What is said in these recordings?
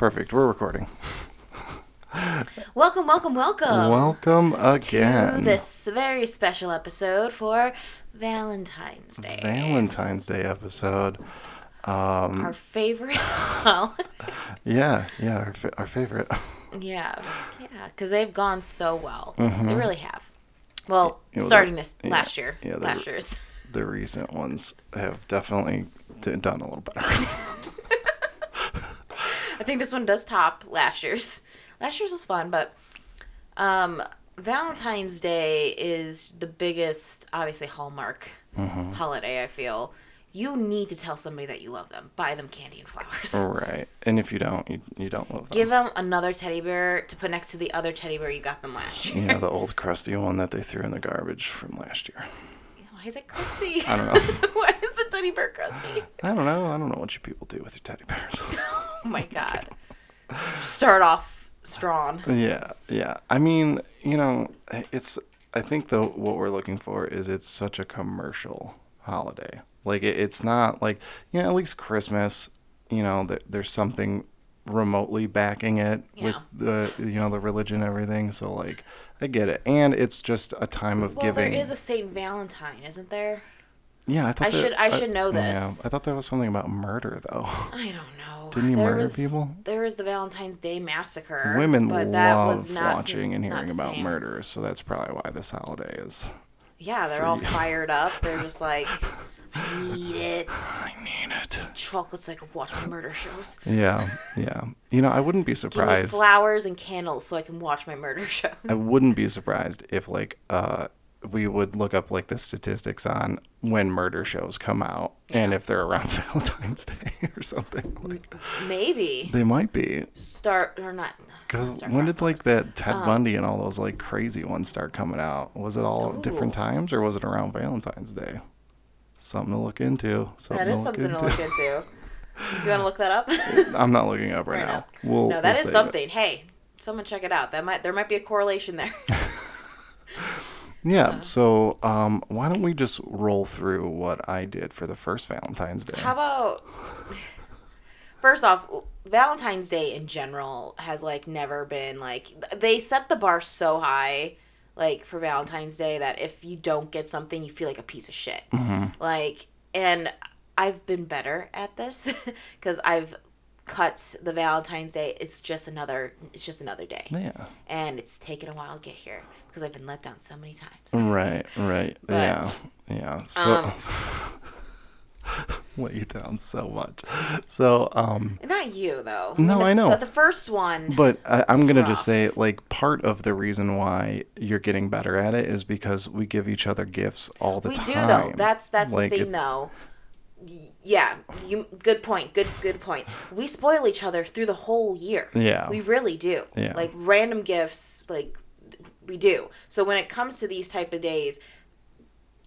Perfect. We're recording. Welcome, welcome, welcome Welcome to again. this very special episode for Valentine's Day. Valentine's Day episode. Um, Our favorite. well, yeah, yeah, our, fa- our favorite. yeah, yeah, because they've gone so well. They really have. Well, You know, starting this yeah, last year. yeah, the- last year's. the recent ones have definitely done a little better. I think this one does top last year's. Last year's was fun, but um, Valentine's Day is the biggest, obviously, hallmark Mm-hmm. holiday. I feel you need to tell somebody that you love them. Buy them candy and flowers. right. And if you don't, you, you don't love them. Give them another teddy bear to put next to the other teddy bear you got them last year. yeah, the old crusty one that they threw in the garbage from last year. Why is it crusty? I don't know. Why is the teddy bear crusty? I don't know. I don't know what you people do with your teddy bears. Oh my god. Start off strong. Yeah, yeah. I mean, you know, it's. I think though what we're looking for is it's such a commercial holiday. Like it, it's not like you know at least Christmas. You know, there's something remotely backing it with the you know the religion and everything. So like I get it, and it's just a time of Well, giving. there is a Saint Valentine, isn't there? yeah, I thought I that- should- I should know Yeah, this. I thought there was something about murder though. I don't know. Didn't you There murder was- people? There was the Valentine's Day massacre. Women but that was not, watching and hearing about same. murders, so that's probably why this holiday is. Yeah, they're all you. fired up. They're just like, I need it. I need it. Chocolates so I can watch my murder shows. Yeah, yeah. You know, I wouldn't be surprised. flowers and candles so I can watch my murder shows. I wouldn't be surprised if like uh we would look up like the statistics on when murder shows come out and if they're around Valentine's Day or something. Like, Maybe they might be start or not. because when did like that Ted Um, Bundy and all those like crazy ones start coming out? Was it all at different times or was it around Valentine's Day? Something to look into. Something That is to something into. to look into. You want to look that up? I'm not looking up right, Right now. now. We'll, no, that we'll is save it. something. Hey, someone check it out. That might there might be a correlation there. Yeah. So, um, why don't we just roll through what I did for the first Valentine's Day? How about First off, Valentine's Day in general has like never been like they set the bar so high like for Valentine's Day that if you don't get something you feel like a piece of shit. Mm-hmm. Like and I've been better at this cuz I've cut the Valentine's Day it's just another it's just another day. yeah. And it's taken a while to get here because I've been let down so many times. Right. Right. But, yeah. Yeah. So. um, let you down so much. So, um, Not you though. No, the, I know. The, the first one but I, I'm gonna rough. just say, like, part of the reason why you're getting better at it is because we give each other gifts all the We time. We do though. That's that's Like, the thing though. Yeah, you good point. Good good point. We spoil each other through the whole year. Yeah. We really do. Yeah. Like random gifts like we do. So when it comes to these type of days,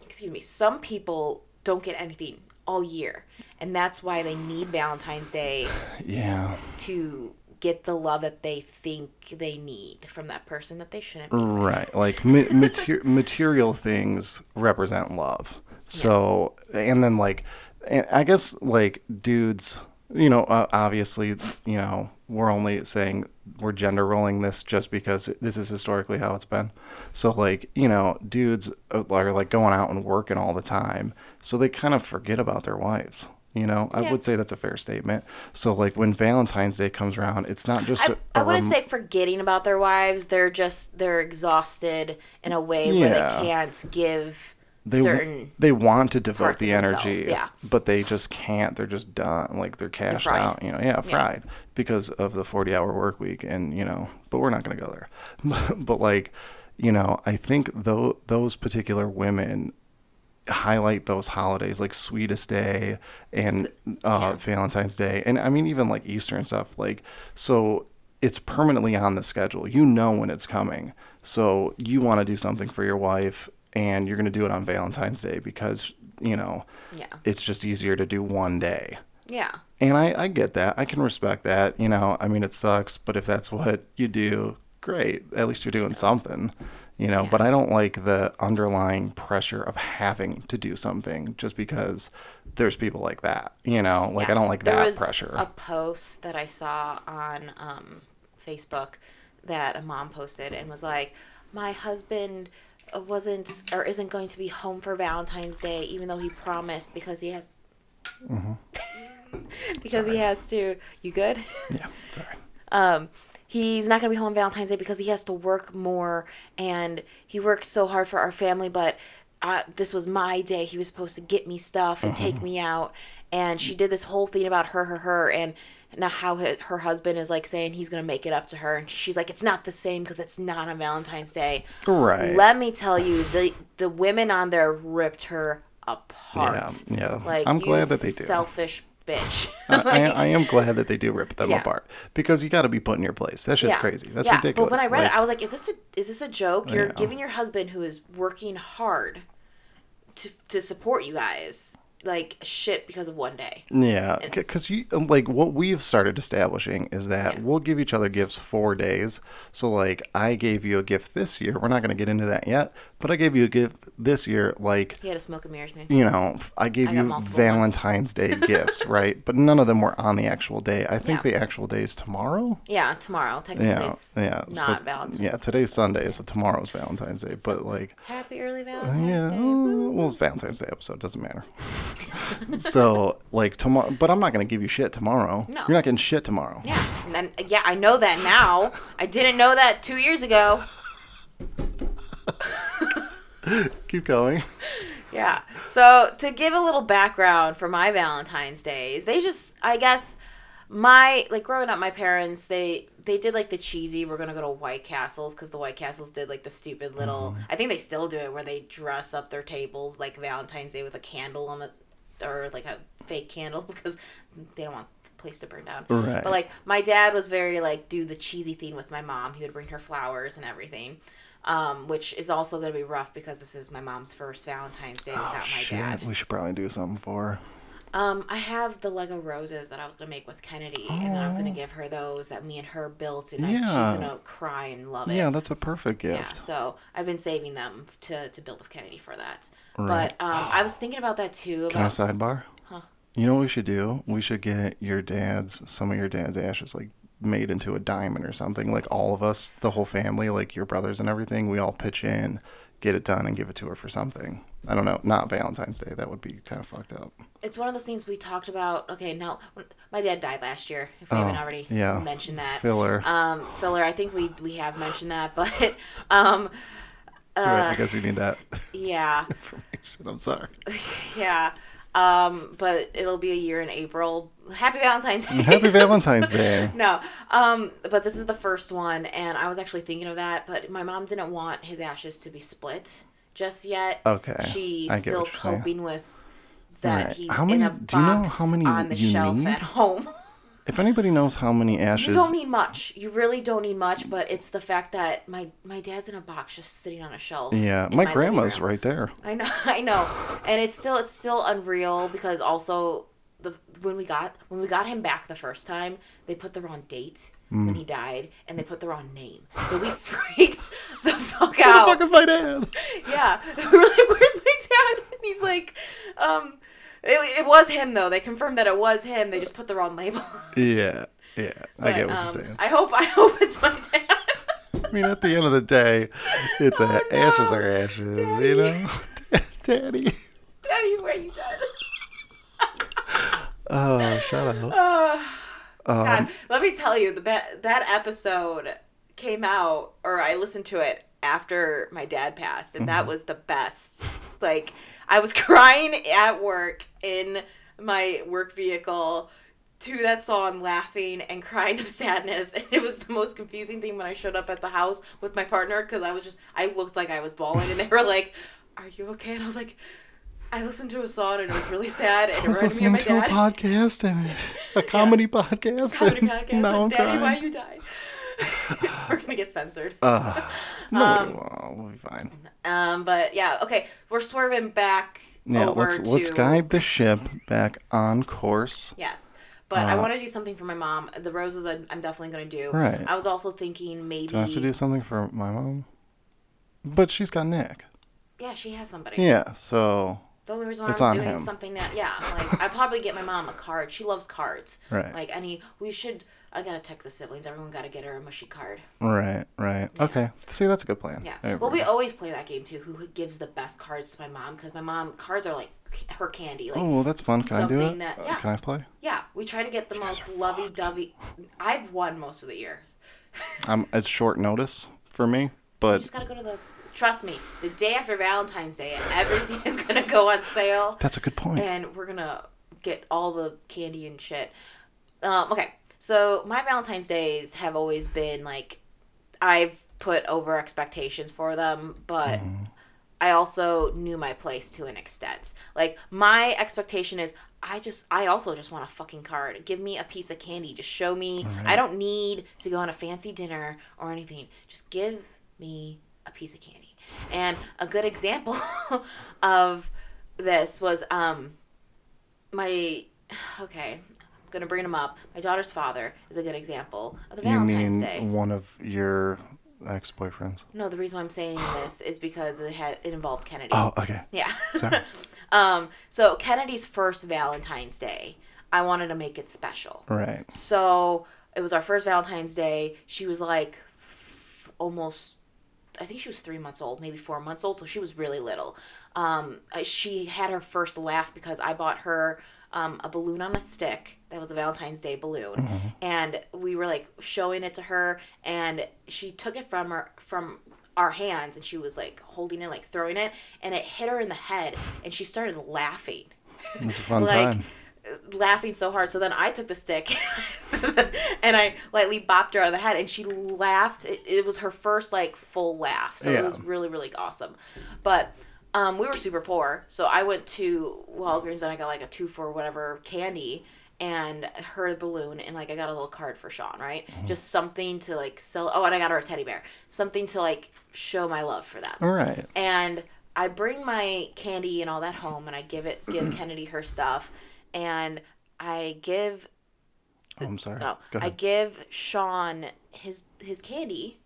excuse me, some people don't get anything all year. And that's why they need Valentine's Day Yeah. to get the love that they think they need from that person that they shouldn't be. Right. Like ma- mater- material things represent love. So, and then like, and I guess like dudes, you know, uh, obviously, you know, we're only saying we're gender rolling this just because this is historically how it's been. So, like, you know, dudes are like going out and working all the time. So they kind of forget about their wives. You know, I would say that's a fair statement. So, like, when Valentine's Day comes around, it's not just I a I wouldn't rem- say forgetting about their wives. They're just they're exhausted in a way where they can't give they certain. they want to devote the energy, yeah. but they just can't. They're just done. Like they're cashed fried. out. You know, yeah, fried because of the forty-hour work week, and you know. But we're not going to go there. but like, you know, I think though those particular women highlight those holidays like Sweetest Day and uh, Valentine's Day, and I mean even like Easter and stuff. Like so, it's permanently on the schedule. You know when it's coming, so you want to do something for your wife, and you're going to do it on Valentine's Day because you know Yeah, it's just easier to do one day. yeah, And I, I get that. I can respect that. You know, I mean, it sucks, but if that's what you do, great. At least you're doing something. You know, Yeah. but I don't like the underlying pressure of having to do something just because there's people like that. You know, like I don't like there that was pressure. A post that I saw on um, Facebook that a mom posted and was like, "My husband wasn't or isn't going to be home for Valentine's Day, even though he promised because he has." because he has to. You good? yeah, sorry. um, he's not going to be home on Valentine's Day because he has to work more and he works so hard for our family. But uh, this was my day. He was supposed to get me stuff and take me out. And she did this whole thing about her, her, her, and now how her, husband is like saying he's going to make it up to her. And she's like, it's not the same because it's not on Valentine's Day. Right. Let me tell you, the the women on there ripped her apart. Yeah, yeah. Like I'm glad that they do. Selfish bitch. I, I, I am glad that they do rip them Yeah. apart because you got to be put in your place. That's just crazy. That's yeah, ridiculous. But when I read Like, it, I was like, "Is this a is this a joke? You're Yeah. giving your husband who is working hard to to support you guys like shit because of one day." Yeah, because you um, like what we've started establishing is that Yeah. we'll give each other gifts four days. So like, I gave you a gift this year. We're not going to get into that yet, but I gave you a gift this year. Like, He had a smoke and mirrors me. you know, I gave I you Valentine's Day gifts, right? But none of them were on the actual day. I think Yeah. the actual day is tomorrow. Yeah, tomorrow. Technically, Yeah, it's yeah. not so, Valentine's. Yeah, today's Sunday, so tomorrow's Valentine's Day. But like, Happy early Valentine's yeah, Day. uh, well, it's Valentine's Day episode. Doesn't matter. so like tomorrow, but I'm not gonna give you shit tomorrow. No. You're not getting shit tomorrow. Yeah, and then, yeah, I know that now. I didn't know that two years ago. Keep going. Yeah. So to give a little background for my Valentine's days, they just I guess my like growing up my parents they they did like the cheesy we're gonna go to white castles because the white castles did like the stupid little mm-hmm. i think they still do it where they dress up their tables like valentine's day with a candle on the or like a fake candle because they don't want the place to burn down Right. but like my dad was very like do the cheesy thing with my mom he would bring her flowers and everything um, which is also going to be rough because this is my mom's first valentine's day without my Shit, dad we should probably do something for. her. um, I have the Lego roses that I was gonna make with Kennedy, and I was gonna give her those that me and her built, and I, she's gonna cry and love it. Yeah, that's a perfect gift. Yeah, so I've been saving them to to build with Kennedy for that. Right. But um, I was thinking about that too. Can I sidebar? Huh. You know what we should do? We should get your dad's some of your dad's ashes like made into a diamond or something. Like all of us, the whole family, like your brothers and everything, we all pitch in, get it done, and give it to her for something. I don't know, not Valentine's Day. That would be kind of fucked up. it's one of those things we talked about. Okay, now my dad died last year. If we haven't already Oh, yeah. mentioned that. Filler. Um, filler. I think we we have mentioned that, but um, right, I guess we need that yeah. information. I'm sorry. Yeah. Um, but it'll be a year in April. Happy Valentine's Day. Happy Valentine's Day. no. Um, but this is the first one and I was actually thinking of that, but my mom didn't want his ashes to be split just yet. Okay, She's still you're saying. coping with that Right. he's How in many- a do you know how many on the you shelf need? at home. If anybody knows how many ashes, You don't need much. You really don't need much, but it's the fact that my my dad's in a box just sitting on a shelf. yeah, in my grandma's right there. I know, I know, and it's still it's still unreal because also the when we got when we got him back the first time, they put the wrong date Mm. when he died, and they put the wrong name, so we freaked the fuck out. Who the fuck is my dad? yeah, we're like, "Where's my dad?" And he's like, um. It, it was him though. They confirmed that it was him. They just put the wrong label. Yeah, yeah, I But, get what um, you're saying. I hope I hope it's my dad. I mean, at the end of the day, it's a Oh, no. ashes are ashes, you know. Daddy. Daddy, where you dead? Oh, shut up. Uh, Um, God, let me tell you, the be- that episode came out, or I listened to it after my dad passed, and Mm-hmm. that was the best. Like, I was crying at work in my work vehicle to that song, laughing and crying of sadness. And it was the most confusing thing when I showed up at the house with my partner because I was just, I looked like I was bawling, and they were like, Are you okay? And I was like, I listened to a song and it was really sad, and I it was reminded me of listening my to a podcast and a comedy podcast. comedy and podcast. Now I'm and Daddy, why crying. you die? We're gonna get censored. Uh, no, won't. We'll be fine. Um, but yeah, okay, we're swerving back Yeah, let's to let's guide the ship back on course. yes. But I Uh, want to do something for my mom. The roses, I'm, I'm definitely gonna do. Right. I was also thinking maybe. Do I have to do something for my mom? But she's got Nick. Yeah, she has somebody. Yeah, so The only reason why I'm on doing him. something that yeah, like I probably get my mom a card. She loves cards. Right. Like any, we should. I gotta text the siblings. Everyone gotta get her a mushy card. right, right. Okay. See, that's a good plan. Yeah. Well, we always play that game too. Who gives the best cards to my mom? Because my mom cards are like her candy. Like Oh, well, that's fun. Can I do it? that- Uh, yeah. Can I play? yeah, we try to get the most lovey-dovey. I've won most of the years. Um, it's short notice for me, You but just gotta go to the. Trust me, the day after Valentine's Day, everything is gonna go on sale. that's a good point. and we're gonna get all the candy and shit. Um, okay, so my Valentine's days have always been like I've put over expectations for them, but I also knew my place to an extent. Like my expectation is I just I also just want a fucking card. Give me a piece of candy. Just show me. I don't need to go on a fancy dinner or anything. Just give me a piece of candy. And a good example of this was um my okay gonna bring him up my daughter's father is a good example of the you valentine's mean day one of your ex-boyfriends? no the reason why i'm saying this is because it had it involved kennedy Oh, okay. yeah Sorry. um so kennedy's first valentine's day i wanted to make it special Right. so it was our first valentine's day she was like f- almost I think she was three months old, maybe four months old, so she was really little. Um, she had her first laugh because I bought her um, a balloon on a stick. That was a Valentine's Day balloon, and we were like showing it to her, and she took it from her from our hands, and she was like holding it, like throwing it, and it hit her in the head, and she started laughing It's a fun like time. laughing so hard. So then I took the stick and I lightly bopped her on the head, and she laughed. It, it was her first like full laugh, so it was really really awesome. But um, we were super poor, so I went to Walgreens and I got like a two for whatever candy. And her balloon, and like I got a little card for Sean, right? Just something to like sell. Oh, and I got her a teddy bear, something to like show my love for them All right. and I bring my candy and all that home, and I give it give Kennedy her stuff, and I give Oh, I'm sorry. no, Go I give Sean his his candy,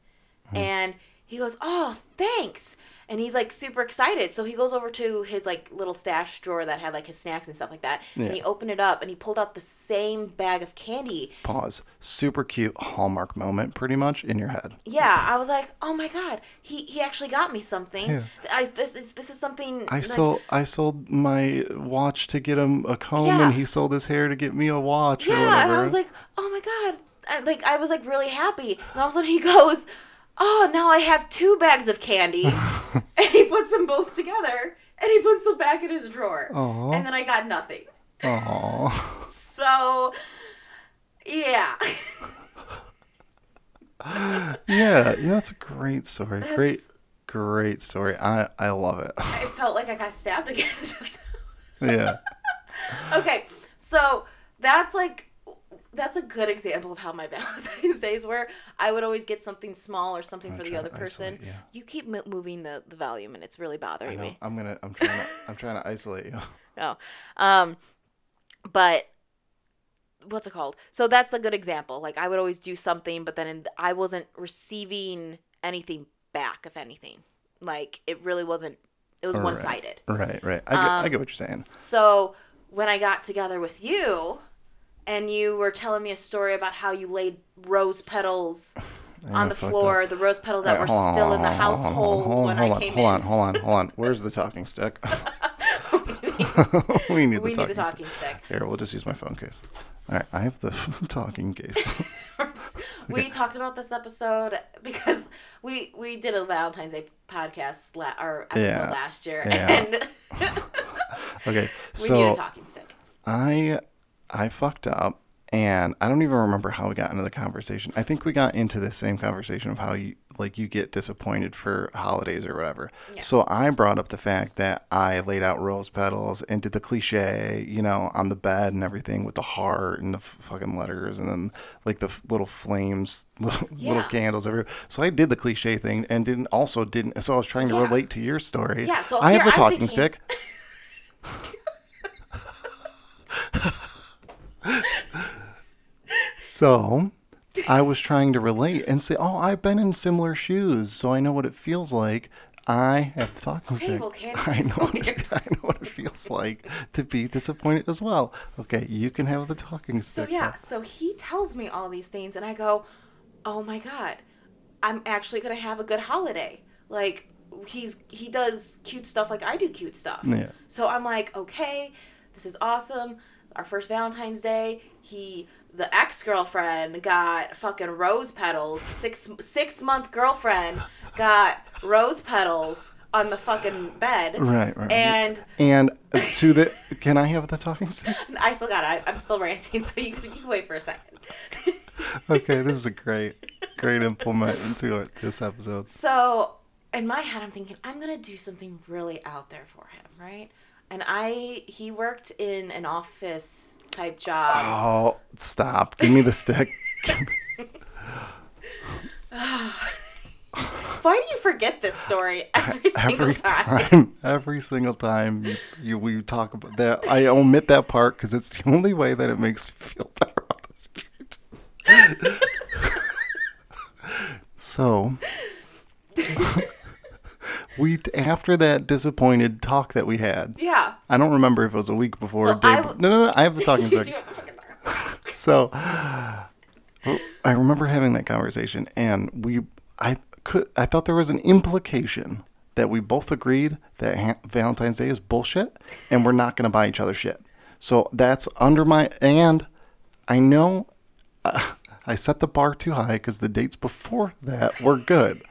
Hmm. and he goes, "Oh, thanks." And he's like super excited. So he goes over to his like little stash drawer that had like his snacks and stuff like that. Yeah. And he opened it up and he pulled out the same bag of candy. Pause. Super cute Hallmark moment, pretty much in your head. Yeah, I was like, "Oh my god, he he actually got me something. Yeah. I this is this is something I like, sold I sold my watch to get him a comb, Yeah. and he sold his hair to get me a watch Yeah, whatever. and I was like, oh my god, I, like I was like really happy. And all of a sudden he goes, oh, now I have two bags of candy, and he puts them both together, and he puts them back in his drawer, Aw. and then I got nothing. Aw. So, yeah, yeah, yeah, that's a great story. Great, That's- great story. I I love it. I felt like I got stabbed again. Yeah. okay, so that's like. That's a good example of how my Valentine's days were. I would always get something small or something for the other person. isolate, yeah. You keep mo- moving the, the volume, and it's really bothering me. I'm gonna. I'm trying to. I'm trying to isolate you. No. Um, but what's it called? So that's a good example. Like I would always do something, but then in, I wasn't receiving anything back, if anything. Like it really wasn't. It was Right. one sided. Right. Right. I get, Um, I get what you're saying. So when I got together with you, and you were telling me a story about how you laid rose petals on the floor, the rose petals that were on, still in the hold on, hold on, household hold on, when I came hold in. on, hold on, hold on. Where's the talking stick? we need the we talking need the stick. talking stick. Here, we'll just use my phone case. All right, I have the talking case. we talked about this episode because we we did a Valentine's Day podcast la- or episode Yeah. last year, Yeah. and Okay, we need so a talking stick. I I fucked up, and I don't even remember how we got into the conversation. I think we got into the same conversation of how you like you get disappointed for holidays or whatever. Yeah. So I brought up the fact that I laid out rose petals and did the cliche, you know, on the bed and everything with the heart and the f- fucking letters and then like the f- little flames, little, little candles everywhere. So I did the cliche thing and didn't also didn't. So I was trying to Yeah. relate to your story. Yeah, so I have the I'm talking thinking- stick. So I was trying to relate and say, oh, I've been in similar shoes, so I know what it feels like I have the talking Okay, stick. well, I know, what it, I know what it feels like to be disappointed as well. Okay, you can have the talking So stick. So yeah, so he tells me all these things, and I go, "Oh my god, I'm actually gonna have a good holiday." Like he's he does cute stuff like I do cute stuff. Yeah. So I'm like, okay, this is awesome. Our first Valentine's Day, he the ex girlfriend got fucking rose petals. Six six month girlfriend got rose petals on the fucking bed. Right, right. And And to the, can I have the talking? I still got it. I, I'm still ranting, so you can, you can wait for a second. Okay, this is a great, great implement into it, this episode. So in my head, I'm thinking I'm gonna do something really out there for him, right? And I he worked in an office type job. Oh, stop! Give me the stick. Why do you forget this story every single every time? time, every single time you, you we talk about that, I omit that part because it's the only way that it makes me feel better about the street. so, we after that disappointed talk that we had, Yeah. I don't remember if it was a week before. So day, I no, no, no, I have the talking stick. have the fucking talk. So I remember having that conversation, and we, I could, I thought there was an implication that we both agreed that ha- Valentine's Day is bullshit, and we're not going to buy each other shit. So that's under my, and I know uh, I set the bar too high because the dates before that were good,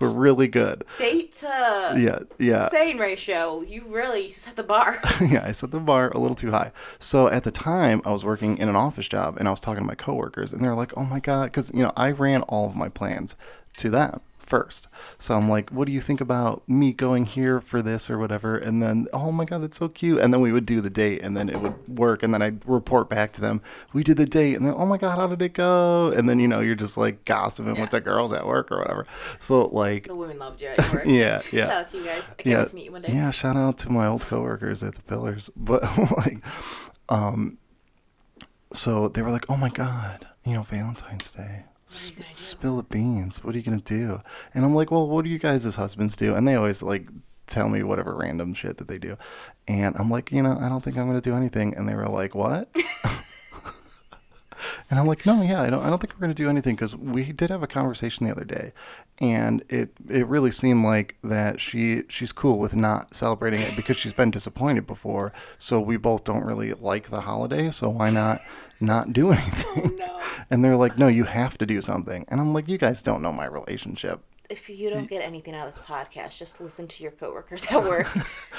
were really good. Date to Yeah, yeah. saying ratio, you really set the bar. yeah, I set the bar a little too high. So at the time, I was working in an office job, and I was talking to my coworkers, and they're like, "Oh my god," because you know I ran all of my plans to them first. So I'm like, "What do you think about me going here for this or whatever?" And then, "Oh my god, that's so cute!" And then we would do the date, and then it would work, and then I'd report back to them, "We did the date," and then, "Oh my god, how did it go?" And then you know you're just like gossiping with the girls at work or whatever. So like, the women loved you at work. yeah, yeah Shout out to you guys. I can't yeah, wait to meet you one day. Yeah, shout out to my old coworkers at the Pillars. But like, um, so they were like, "Oh my god, you know, Valentine's Day." You? Spill the beans. What are you gonna do? And I'm like, well, what do you guys as husbands do? And they always like tell me whatever random shit that they do. And I'm like, you know, I don't think I'm gonna do anything. And they were like, what? And I'm like, no, yeah, I don't, I don't think we're going to do anything because we did have a conversation the other day, and it it really seemed like that she she's cool with not celebrating it because she's been disappointed before. So we both don't really like the holiday, so why not not do anything? Oh, no. And they're like, no, you have to do something. And I'm like, you guys don't know my relationship. If you don't get anything out of this podcast, just listen to your coworkers at work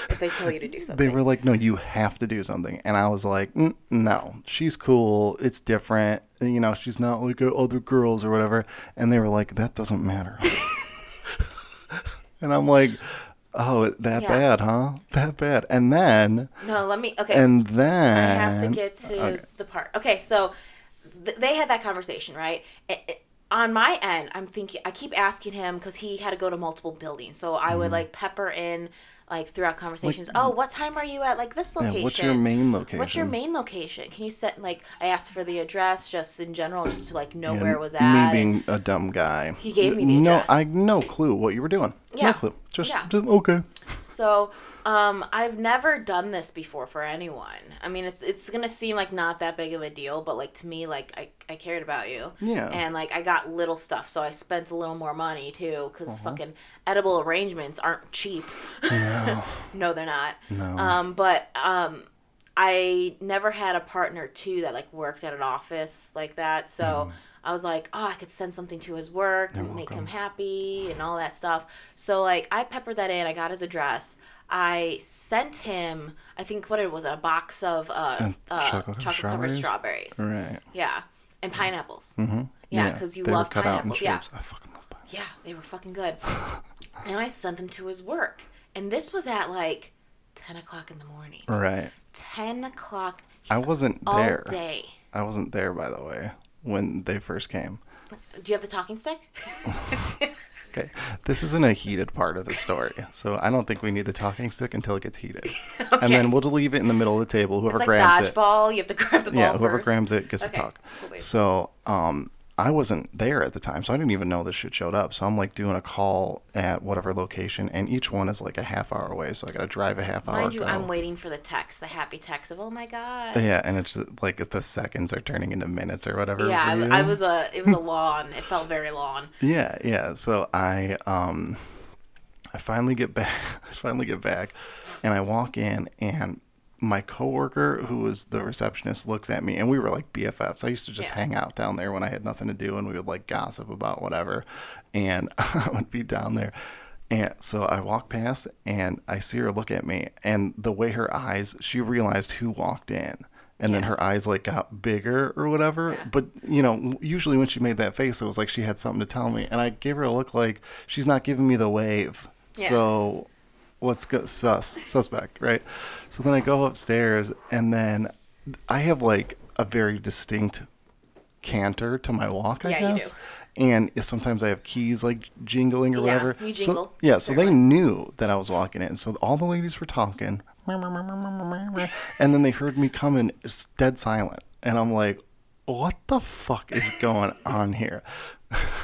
if they tell you to do something. They were like, no, you have to do something. And I was like, "Mm, no, she's cool. It's different. You know, she's not like other girls or whatever. And they were like, that doesn't matter. and I'm like, oh, that Yeah. bad, huh? That bad. And then, no, let me. Okay. and then, I have to get to the part. Okay, so th- they had that conversation, right? I- I- on my end, I'm thinking, I keep asking him because he had to go to multiple buildings. So I Mm-hmm. would like pepper in, like throughout conversations, oh, what time are you at like this Yeah, location? what's your main location? What's your main location? Can you set, like, I asked for the address just in general, just to like know And where it was at. Me being a dumb guy. He gave me the address. no. I no clue what you were doing. Yeah. No clue. Just, Yeah. just okay. So, um, I've never done this before for anyone. I mean, it's it's gonna seem like not that big of a deal, but like to me, like I, I cared about you. Yeah. And like I got little stuff, so I spent a little more money too, because Uh-huh. fucking edible arrangements aren't cheap. no, no, they're not. No. Um, but um, I never had a partner too that like worked at an office like that, so. Mm-hmm. I was like, oh, I could send something to his work, and make him happy, and all that stuff. So like, I peppered that in. I got his address. I sent him, I think what it was, a box of uh, uh chocolate chocolate covered strawberries. Right. Yeah, and pineapples. Mm-hmm. Yeah, because you love cut out in pineapples. Yeah. I fucking love pineapples. yeah, they were fucking good. and I sent them to his work, and this was at like ten o'clock in the morning. Right. Ten o'clock I wasn't there. day. I wasn't there, by the way, when they first came. Do you have the talking stick? Okay, this isn't a heated part of the story, so I don't think we need the talking stick until it gets heated, and then we'll just leave it in the middle of the table. Whoever It's like grabs it, dodgeball. You have to grab the ball. yeah, whoever first. grabs it gets Okay, to talk. cool. So, um, I wasn't there at the time, so I didn't even know this shit showed up. So I'm like doing a call at whatever location, and each one is like a half hour away. So I got to drive a half hour. Mind you, go. I'm waiting for the text, the happy text of "Oh my god." Yeah, and it's just, like the seconds are turning into minutes or whatever. Yeah, I. I was a. It was a long. It felt very long. Yeah, yeah. So I um I finally get back I finally get back and I walk in and my coworker who was the receptionist looks at me and we were like BFFs. I used to just Yeah. hang out down there when I had nothing to do and we would like gossip about whatever. And I would be down there. And so I walk past and I see her look at me and the way her eyes she realized who walked in. And then her eyes like got bigger or whatever. Yeah. But you know, usually when she made that face, it was like she had something to tell me, and I gave her a look like she's not giving me the wave. Yeah. So, what's go- sus suspect, right? So then I go upstairs, and then I have like a very distinct canter to my walk, I Yeah, you guess. do. And sometimes I have keys like jingling or Yeah, whatever. you So- jingle, yeah, so they knew that I was walking in. So all the ladies were talking. And then they heard me coming, dead silent. And I'm like, what the fuck is going on here?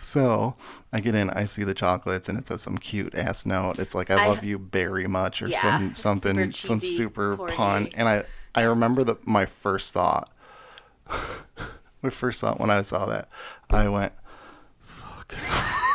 so I get in, I see the chocolates, and it says some cute ass note. It's like, I I- love you very much, or Yeah, some something, super some super corny. pun. And I, I remember that my first thought, my first thought when I saw that, I went, fuck.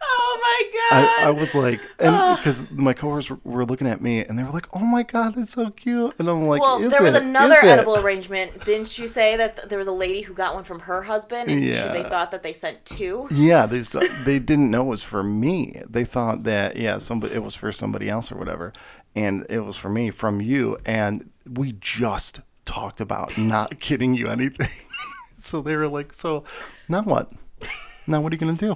Oh my god. I, I was like, and ah. because my coworkers were, were looking at me and they were like, "Oh my god, that's so cute," and I'm like, well, "Is there was it? another Is it?" edible arrangement. Didn't you say that th- there was a lady who got one from her husband and she- Yeah. they thought that they sent two? Yeah, they they didn't know it was for me. They thought that yeah, somebody it was for somebody else or whatever, and it was for me from you. And we just talked about not getting you anything. so they were like, "So now what? Now what are you gonna do?"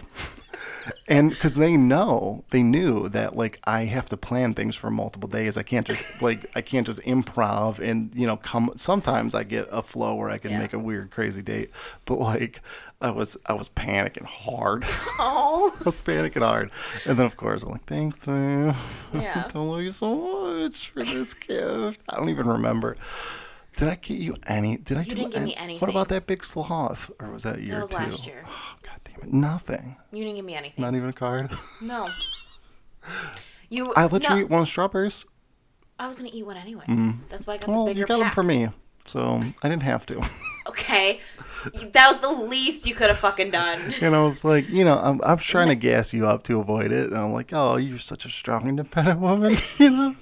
And because they know, they knew that like I have to plan things for multiple days. I can't just like I can't just improv and you know come. Sometimes I get a flow where I can Yeah. make a weird, crazy date, but like I was I was panicking hard. Oh, I was panicking hard. And then, of course, I'm like, thanks, man. Yeah. I love you so much for this gift. I don't even remember. Did I get you any? Did I? You do didn't give me anything. What about that big sloth? Or was that year was two? last year. Oh, God damn it. Nothing. you didn't give me anything. Not even a card. No. You. I let no, you eat one of strawberries. I was gonna eat one anyways. Mm. That's why I got Well, the bigger you got them pack. for me. So I didn't have to. Okay, that was the least you could have fucking done. And I was like, you know, I'm, I'm trying to gas you up to avoid it. And I'm like, oh, you're such a strong, independent woman. you know,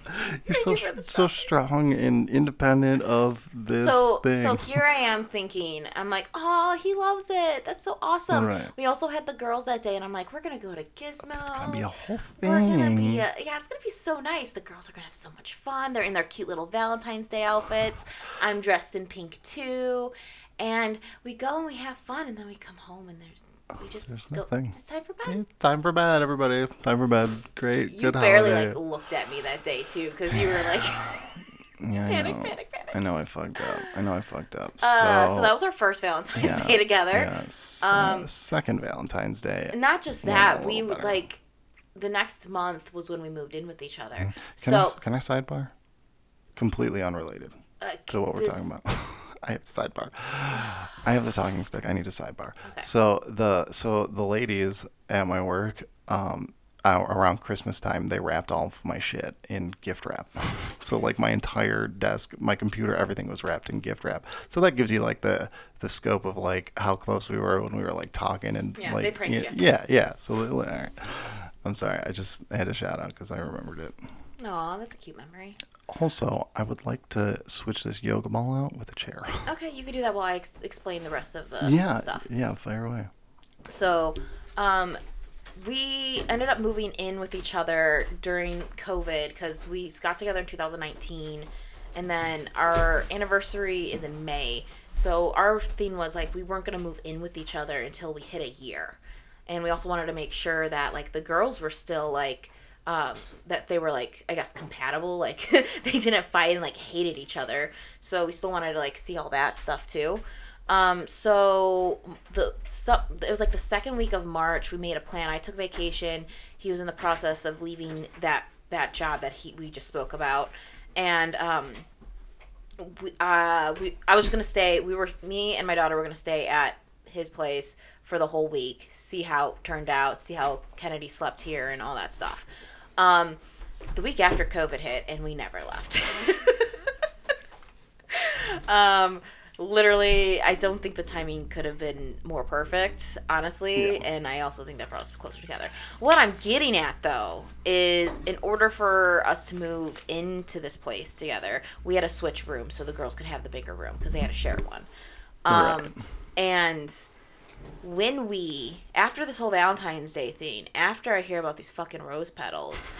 you're so you so strong and independent of this So thing. so here I am thinking, I'm like, oh, he loves it. That's so awesome. Right. We also had the girls that day, and I'm like, we're gonna go to Gizmo. it's gonna be a whole thing. We're gonna be a, yeah, it's gonna be so nice. The girls are gonna have so much fun. They're in their cute little Valentine's Day outfits. I'm dressed in pink too, and we go and we have fun, and then we come home and there's we just go. nothing. It's time for bed. Yeah, time for bed, everybody. Time for bed. Great. You Good barely holiday. like looked at me that day too, because you were like, yeah, I panic, know. panic, panic. I know I fucked up. I know I fucked up. Uh, so, so that was our first Valentine's yeah, Day together. yeah, s- uh, second Valentine's Day. Not just that, we little better. like the next month was when we moved in with each other. Can So I, s- can I sidebar? Completely unrelated uh, to what we're this- talking about. I have a sidebar. I have the talking stick. I need a sidebar. Okay. So the so the ladies at my work, um, around Christmas time, they wrapped all of my shit in gift wrap. so like my entire desk, my computer, everything was wrapped in gift wrap. So that gives you like the the scope of like how close we were when we were like talking and Yeah, like they pranked yeah, you. yeah, yeah. So all right. I'm sorry. I just had a shout out because I remembered it. Aw, that's a cute memory. Also, I would like to switch this yoga ball out with a chair. Okay, you could do that while I ex- explain the rest of the yeah, stuff. yeah, fire away. So, um, we ended up moving in with each other during COVID because we got together in 2019, and then our anniversary is in May. So our thing was like we weren't gonna move in with each other until we hit a year, and we also wanted to make sure that like the girls were still like. Um, that they were like I guess compatible, like they didn't fight and like hated each other. So we still wanted to like see all that stuff too. Um, so the so, it was like the second week of March. We made a plan. I took vacation. He was in the process of leaving that that job that he we just spoke about, and um, we, uh, we, I was gonna stay. We were me and my daughter were gonna stay at his place for the whole week, see how it turned out, see how Kennedy slept here, and all that stuff. Um, the week after COVID hit, and we never left. um, literally, I don't think the timing could have been more perfect, honestly, Yeah. and I also think that brought us closer together. What I'm getting at, though, is in order for us to move into this place together, we had to switch rooms so the girls could have the bigger room because they had to share one. Um, Right. And when we, after this whole Valentine's Day thing, after I hear about these fucking rose petals,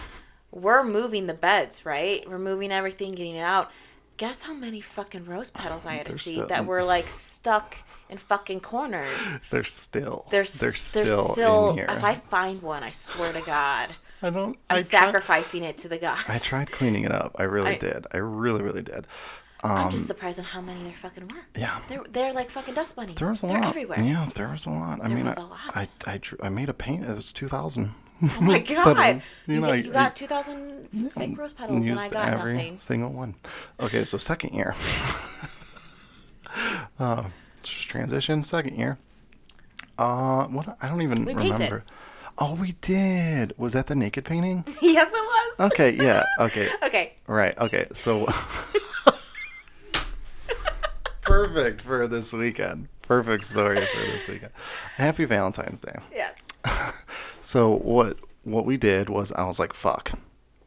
we're moving the beds, right? We're moving everything, getting it out. Guess how many fucking rose petals I had to see still- that were like stuck in fucking corners. They're still. There's, they're there's still, still, in here. if I find one, I swear to God, I don't. I'm I sacrificing it to the gods. I tried cleaning it up. I really I- did. I really, really did. I'm just surprised on how many there fucking were. Um, Yeah. They're, they're like fucking dust bunnies. There was a they're lot. everywhere. Yeah, there was a lot. I There mean, I. I, I, drew, I made a paint. It was two thousand. Oh my god! you You, know, I- you got 2,000 fake rose petals, and I got every nothing. single one. Okay, so second year. uh, just transition. Second year. Uh, what? I don't even We painted. remember. Oh, we did. Was that the naked painting? yes, it was. Okay. Yeah. Okay. Okay. Right. Okay. So perfect for this weekend. Perfect story for this weekend. Happy Valentine's Day. Yes. So what what we did was I was like, fuck,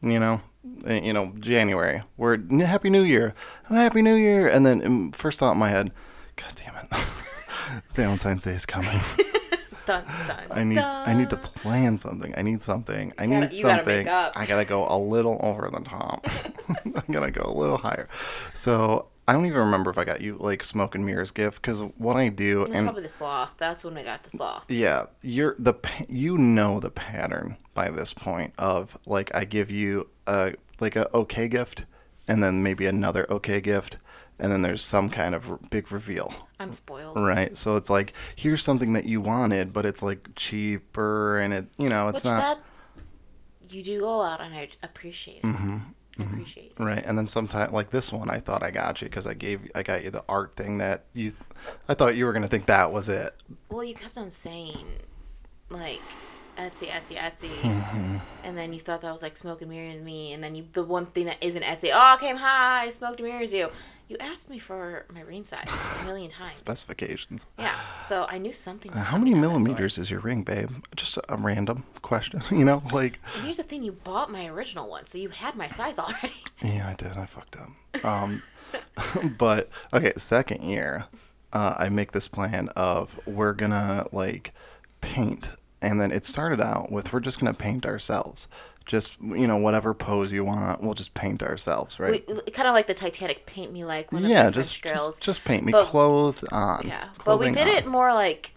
you know, Eh, you know, January. We're Happy New Year, Happy New Year, and then um, first thought in my head, God damn it, Valentine's Day is coming. Dun, dun, I need I need to plan something. I need something. I gotta- need gotta something. up. I gotta go a little over the top. I'm gonna go a little higher. So I don't even remember if I got you like smoke and mirrors gift because what I do It was and probably the sloth. That's when I got the sloth. yeah, you're the you know the pattern by this point of like I give you a like a okay gift and then maybe another okay gift and then there's some kind of r- big reveal. I'm spoiled. Right. So it's like here's something that you wanted, but it's like cheaper and it you know, it's Which not that you do go out and I appreciate it. Mm-hmm. I appreciate right. And then sometimes like this one I thought I got you cuz I gave I got you the art thing that you I thought you were going to think that was it. Well, you kept on saying like Etsy, Etsy, Etsy, Mm-hmm. and then you thought that was like smoke and mirrors me, and then you the one thing that isn't Etsy. Oh, came high, smoke and mirrors you. You asked me for my ring size a million times. Specifications. Yeah, so I knew something. Was How many coming of that sort. millimeters is your ring, babe? Just a, a random question, you know, like And here's the thing: you bought my original one, so you had my size already. Yeah, I did. I fucked up. Um, but okay, second year, uh, I make this plan of we're gonna like paint, and then it started out with we're just gonna paint ourselves. Just you know, whatever pose you want, we'll just paint ourselves, right? We, kind of like the Titanic, paint me like one yeah, of the just, French girls. just just paint me But- clothed on. yeah, but we did on. it more like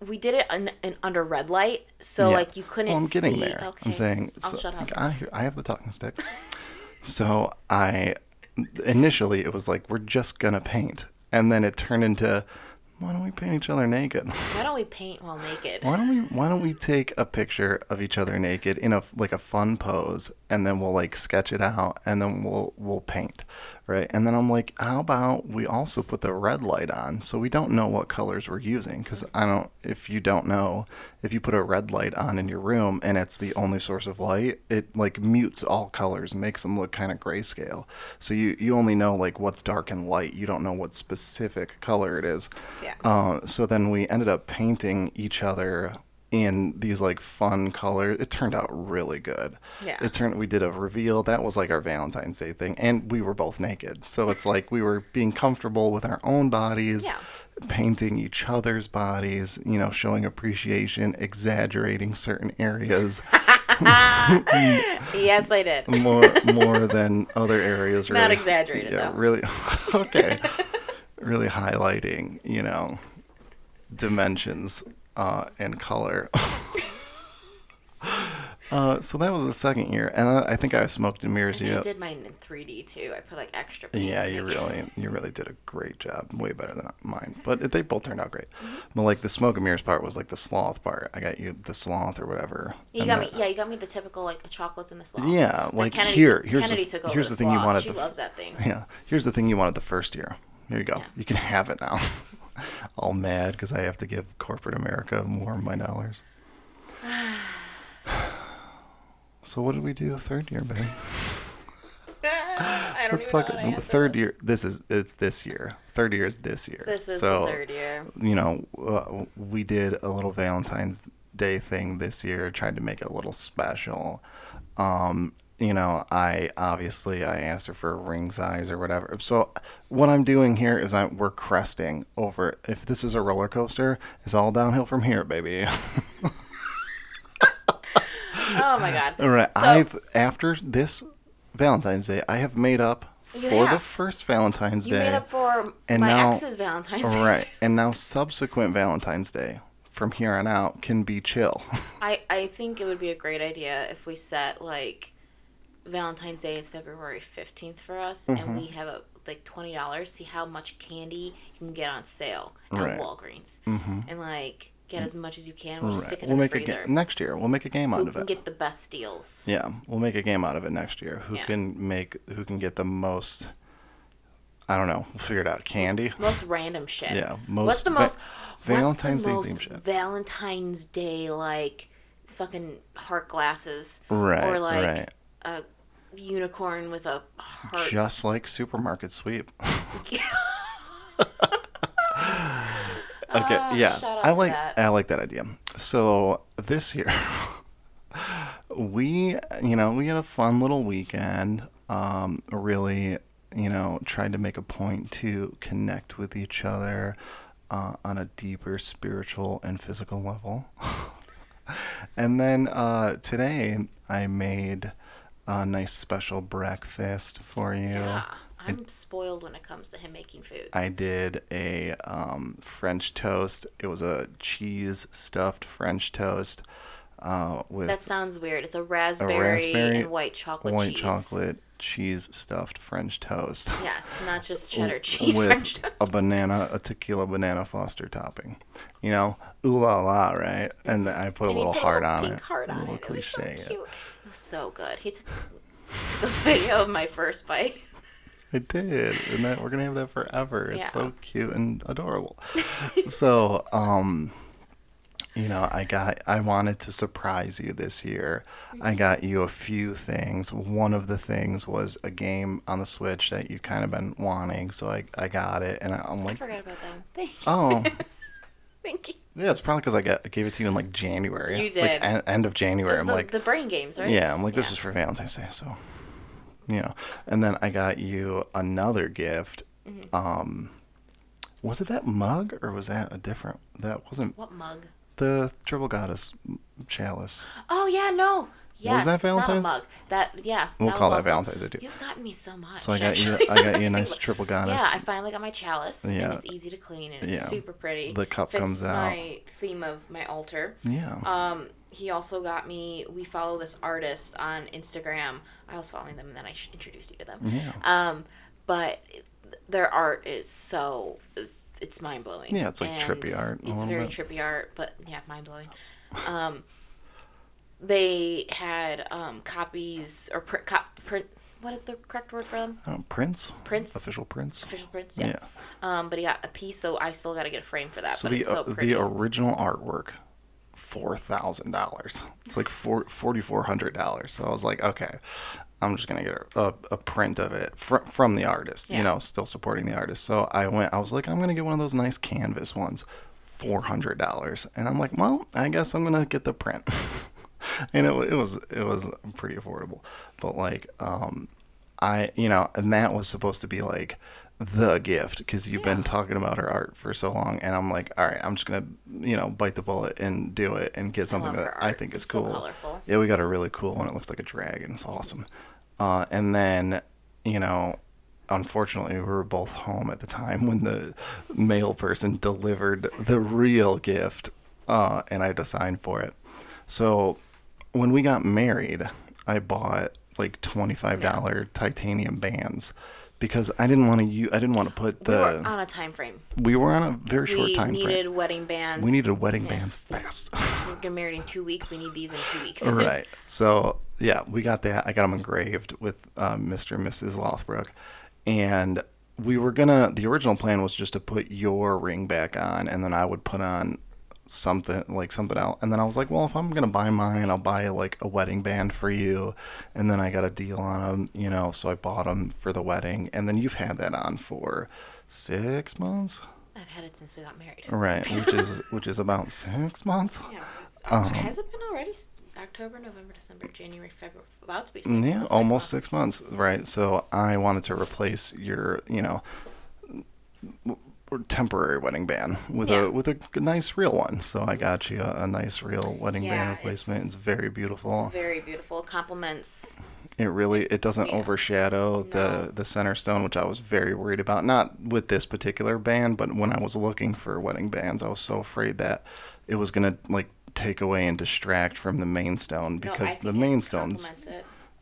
we did it in, in under red light, so Yeah. like you couldn't. Well, I'm getting see. there. Okay. I'm saying. I'll so- shut up. I, I have the talking stick. so I initially it was like we're just gonna paint, and then it turned into why don't we paint each other naked? Why don't we paint while naked? Why don't we Why don't we take a picture of each other naked in a like a fun pose, and then we'll like sketch it out, and then we'll we'll paint, right? And then I'm like, how about we also put the red light on, so we don't know what colors we're using, because I don't. If you don't know, if you put a red light on in your room and it's the only source of light, it like mutes all colors, makes them look kind of grayscale. So you you only know like what's dark and light. You don't know what specific color it is. Yeah. Uh, so then we ended up painting each other in these like fun colors. It turned out really good. Yeah. It turned. We did a reveal. That was like our Valentine's Day thing, and we were both naked. So it's like we were being comfortable with our own bodies. Yeah. Painting each other's bodies, you know, showing appreciation, exaggerating certain areas yes, I did. more more than other areas. Not exaggerated, yeah, though. really. okay. really highlighting, you know, dimensions uh, and color. Uh, so that was the second year, and I, I think I smoked and mirrors you. I did mine in 3D too. I put like extra. Yeah, you really, you really did a great job. Way better than mine, but they both turned out great. Mm-hmm. But like the smoke and mirrors part was like the sloth part. I got you the sloth or whatever. You got the- me. Yeah, you got me the typical like chocolates and the sloth. Yeah, But like Kennedy here- Took, here's the- Kennedy took over here's the, the thing you wanted She the loves that thing. Yeah, here's the thing you wanted the first year. Here you go. Yeah. You can have it now. All mad because I have to give corporate America more of my dollars. so what did we do third year, baby? I don't Let's even talk know third year. This is it's this year. Third year is this year. This is so, the third year. You know, uh, we did a little Valentine's Day thing this year. Tried to make it a little special. Um, you know, I obviously I asked her for a ring size or whatever. So what I'm doing here is I'm we're cresting over. If this is a roller coaster, it's all downhill from here, baby. Oh my god. All right. So- I've after this Valentine's Day, I have made up for the first Valentine's You Day. made up for And my now- ex's Valentine's Day. Right. And now subsequent Valentine's Day from here on out can be chill. I, I think it would be a great idea if we set like Valentine's Day is February 15th for us Mm-hmm. and we have a like $20 see how much candy you can get on sale at Right. Walgreens and like get as much as you can we'll just stick it We'll in the make a freezer game next year. We'll make a game out who of can it. get the best deals yeah, we'll make a game out of it next year. Who Yeah. can make who can get the most I don't know. We'll figure it out. Candy. most random shit Yeah, Most. what's the va- most Valentine's Day what's the themed most shit. Valentine's Day like fucking heart glasses Right. or like right. A unicorn with a heart Just like supermarket sweep. okay, yeah. Ah, shout out I like that. I like that idea. So this year we you know, we had a fun little weekend. Um really, you know, tried to make a point to connect with each other uh, on a deeper spiritual and physical level. and then uh, today I made a nice special breakfast for you. Yeah, I'm spoiled when it comes to him making foods. I did a um, French toast. It was a cheese stuffed French toast uh, with that sounds weird. It's a raspberry, raspberry, and white chocolate cheese. white cheese. chocolate cheese stuffed French toast. Yes, not just cheddar cheese with French toast. a banana, a tequila banana Foster topping. You know, ooh la la, right? And I put a And he little heart on pink it. heart a on little it. It was so cliche. cute. Was so good. He took the video of my first bite. I did, and that we're gonna have that forever. It's Yeah. so cute and adorable. so, um, you know, I got, I wanted to surprise you this year. I got you a few things. One of the things was a game on the Switch that you kind of been wanting, so I, I got it, and I'm I like, forgot about them. Thank you. oh, Thank you. yeah, it's probably because I got, I gave it to you in like January, You like en- end of January. I'm the, like, the brain games, right? yeah, I'm like, this Yeah. is for Valentine's Day, so you know. And then I got you another gift. Mm-hmm. Um, was it that mug or was that a different? That wasn't What mug? the Triple Goddess chalice. Oh yeah, no. Yes, that it's not a Valentine's? mug. That yeah. We'll that call was that also- Valentine's Day too. You've gotten me so much. So I got you. I got you a nice Triple Goddess. Yeah, I finally got my chalice, Yeah. and it's easy to clean, and it's Yeah. super pretty. The cup Fits comes out. my theme of my altar. yeah. Um, he also got me. We follow this artist on Instagram. I was following them, and then I should introduce you to them. Yeah. Um, but their art is so it's, it's mind blowing. Yeah, it's like trippy art It's very bit. trippy art, but yeah, mind blowing. Um, they had um, copies or print, cop, print. What is the correct word for them? Oh, Prince. Prince? Official Prince. Official prints. Yeah. Yeah. Um, but he got a piece, so I still got to get a frame for that. So but the it's so uh, pretty. the original artwork, four thousand dollars. It's like four forty four hundred dollars. So I was like, okay, I'm just gonna get a, a, a print of it fr- from the artist. Yeah. You know, still supporting the artist. So I went. I was like, I'm gonna get one of those nice canvas ones, four hundred dollars. And I'm like, well, I guess I'm gonna get the print. and it, it was it was pretty affordable. But like, um, I you know, and that was supposed to be like the gift because you've been talking about her art for so long, and I'm like, all right, I'm just gonna you know bite the bullet and do it and get something love that I think is It's so cool. colorful. Yeah, we got a really cool one. It looks like a dragon. It's awesome. Uh, and then you know. Unfortunately, we were both home at the time when the mail person delivered the real gift, uh, and I had to sign for it. So when we got married, I bought like twenty five dollar titanium bands because I didn't want to use. I didn't want to put we were the. on a time frame. We were on a very short we time frame. We needed wedding bands. We needed wedding bands fast. We're getting married in two weeks. We need these in two weeks. right. So yeah, we got that. I got them engraved with um, Mr. and Mrs. Lothbrok, and we were gonna. The original plan was just to put your ring back on, and then I would put on something like something else. And then I was like, well, if I'm gonna buy mine, I'll buy like a wedding band for you. And then I got a deal on them, you know. So I bought them for the wedding, and then you've had that on for six months, I've had it since we got married. right? Which is which is about six months. Yeah, Um, has it been already? October, November, December, January, February. About to be six Yeah, months, almost months. six months, right? So I wanted to replace your, you know, temporary wedding band with Yeah. a with a nice real one. So I got you a, a nice real wedding Yeah, band replacement. It's, it's- very beautiful. Very beautiful. Compliments. it really it doesn't Yeah. overshadow No. the the center stone, which I was very worried about. Not with this particular band, but when I was looking for wedding bands, I was so afraid that it was gonna like take away and distract from the main stone No, because the think it main stones.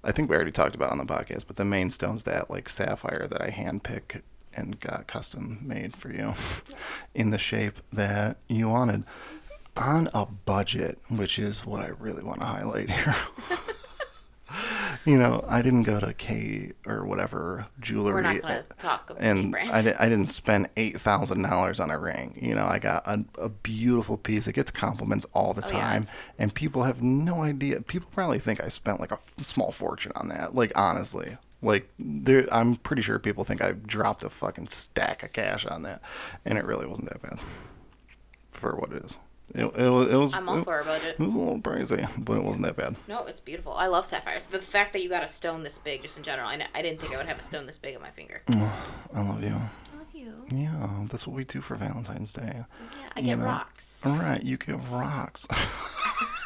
I think we already talked about on the podcast, but the main stone's that like sapphire that I handpick and got custom made for you in the shape that you wanted on a budget, which is what I really want to highlight here. you know, I didn't go to Kay or whatever jewelry. We're not going to talk about and. I, di- I didn't spend eight thousand dollars on a ring. You know, I got a, a beautiful piece. It gets compliments all the Oh, time, and people have no idea. People probably think I spent like a f- small fortune on that. Like honestly, like there, I'm pretty sure people think I dropped a fucking stack of cash on that, and it really wasn't that bad for what it is. It, it, was- it was. I'm all it, for a budget. it was a little pricey, but it wasn't that bad. No, it's beautiful. I love sapphires. The fact that you got a stone this big, just in general, I, n- I didn't think I would have a stone this big on my finger. Mm, I love you. I love you. Yeah, that's what we do for Valentine's Day. Yeah, I You get know. rocks. All right, you get rocks.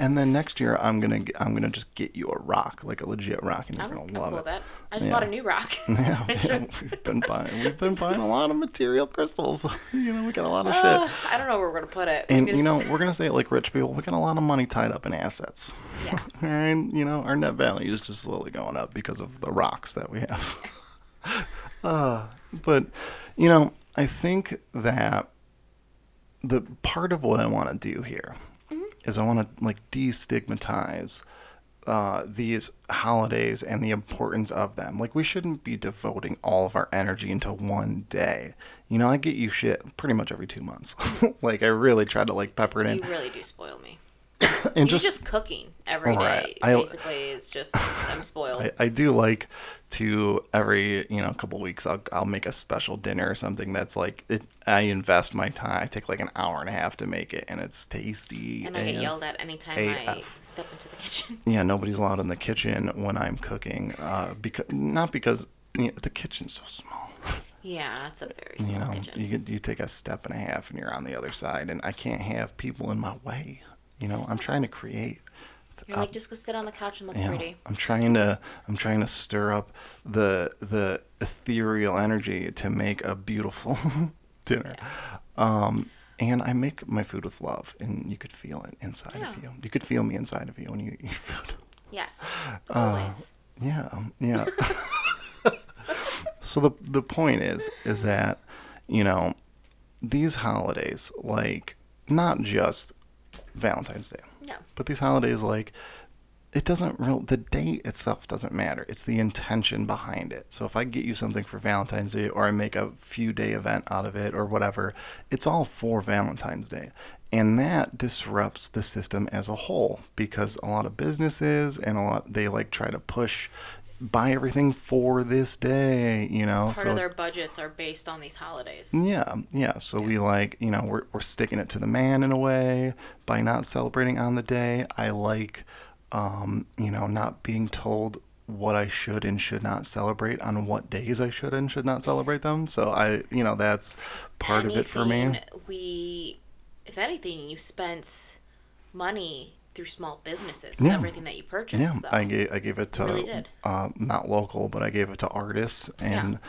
and then next year, I'm gonna I'm gonna just get you a rock, like a legit rock, and you're I'm, I'm gonna cool love with it. that. I just Yeah. bought a new rock. Yeah, yeah, we've been buying we've been buying a lot of material crystals. you know, we got a lot of Uh, shit. I don't know where we're gonna put it. And We're you know, we're gonna say it like rich people. We got a lot of money tied up in assets. Yeah. and you know, our net value is just slowly going up because of the rocks that we have. uh, but you know, I think that the part of what I want to do here is I want to like destigmatize uh, these holidays and the importance of them. Like we shouldn't be devoting all of our energy into one day. You know, I get you shit pretty much every two months. like I really try to like pepper it in you really do spoil me. and just, just, cooking every day Right. I- basically is just I'm spoiled. I, I do like to every you know couple weeks I'll I'll make a special dinner or something that's like it, I invest my time. I take like an hour and a half to make it, and it's tasty. and I get yelled at anytime I step into the kitchen. Yeah, nobody's allowed in the kitchen when I'm cooking. Uh, because not because you know, the kitchen's so small. Yeah, it's a very You know, kitchen. you you take a step and a half and you're on the other side, and I can't have people in my way. You know, I'm trying to create. You're like, just go sit on the couch and look Yeah, pretty. I'm trying to I'm trying to stir up the the ethereal energy to make a beautiful dinner. Um, and I make my food with love, and you could feel it inside of you. You could feel me inside of you when you eat food. Yes, Uh. Yeah, um, yeah. so the the point is is that you know these holidays like not just Valentine's Day, no, but these holidays like it doesn't real the date itself doesn't matter. It's the intention behind it. So if I get you something for Valentine's Day or I make a few day event out of it or whatever, it's all for Valentine's Day. And that disrupts the system as a whole because a lot of businesses and a lot they like try to push buy everything for this day, you know. part of their budgets are based on these holidays. Yeah, yeah. So we like, you know, we're, we're sticking it to the man in a way by not celebrating on the day. I like, um, you know, not being told what I should and should not celebrate on what days I should and should not celebrate them. So I, you know, that's part of it for me. We, if anything, you spent money through small businesses. with Yeah. Everything that you purchased. Yeah, though. I gave I gave it to really did. Uh, not local, but I gave it to artists and,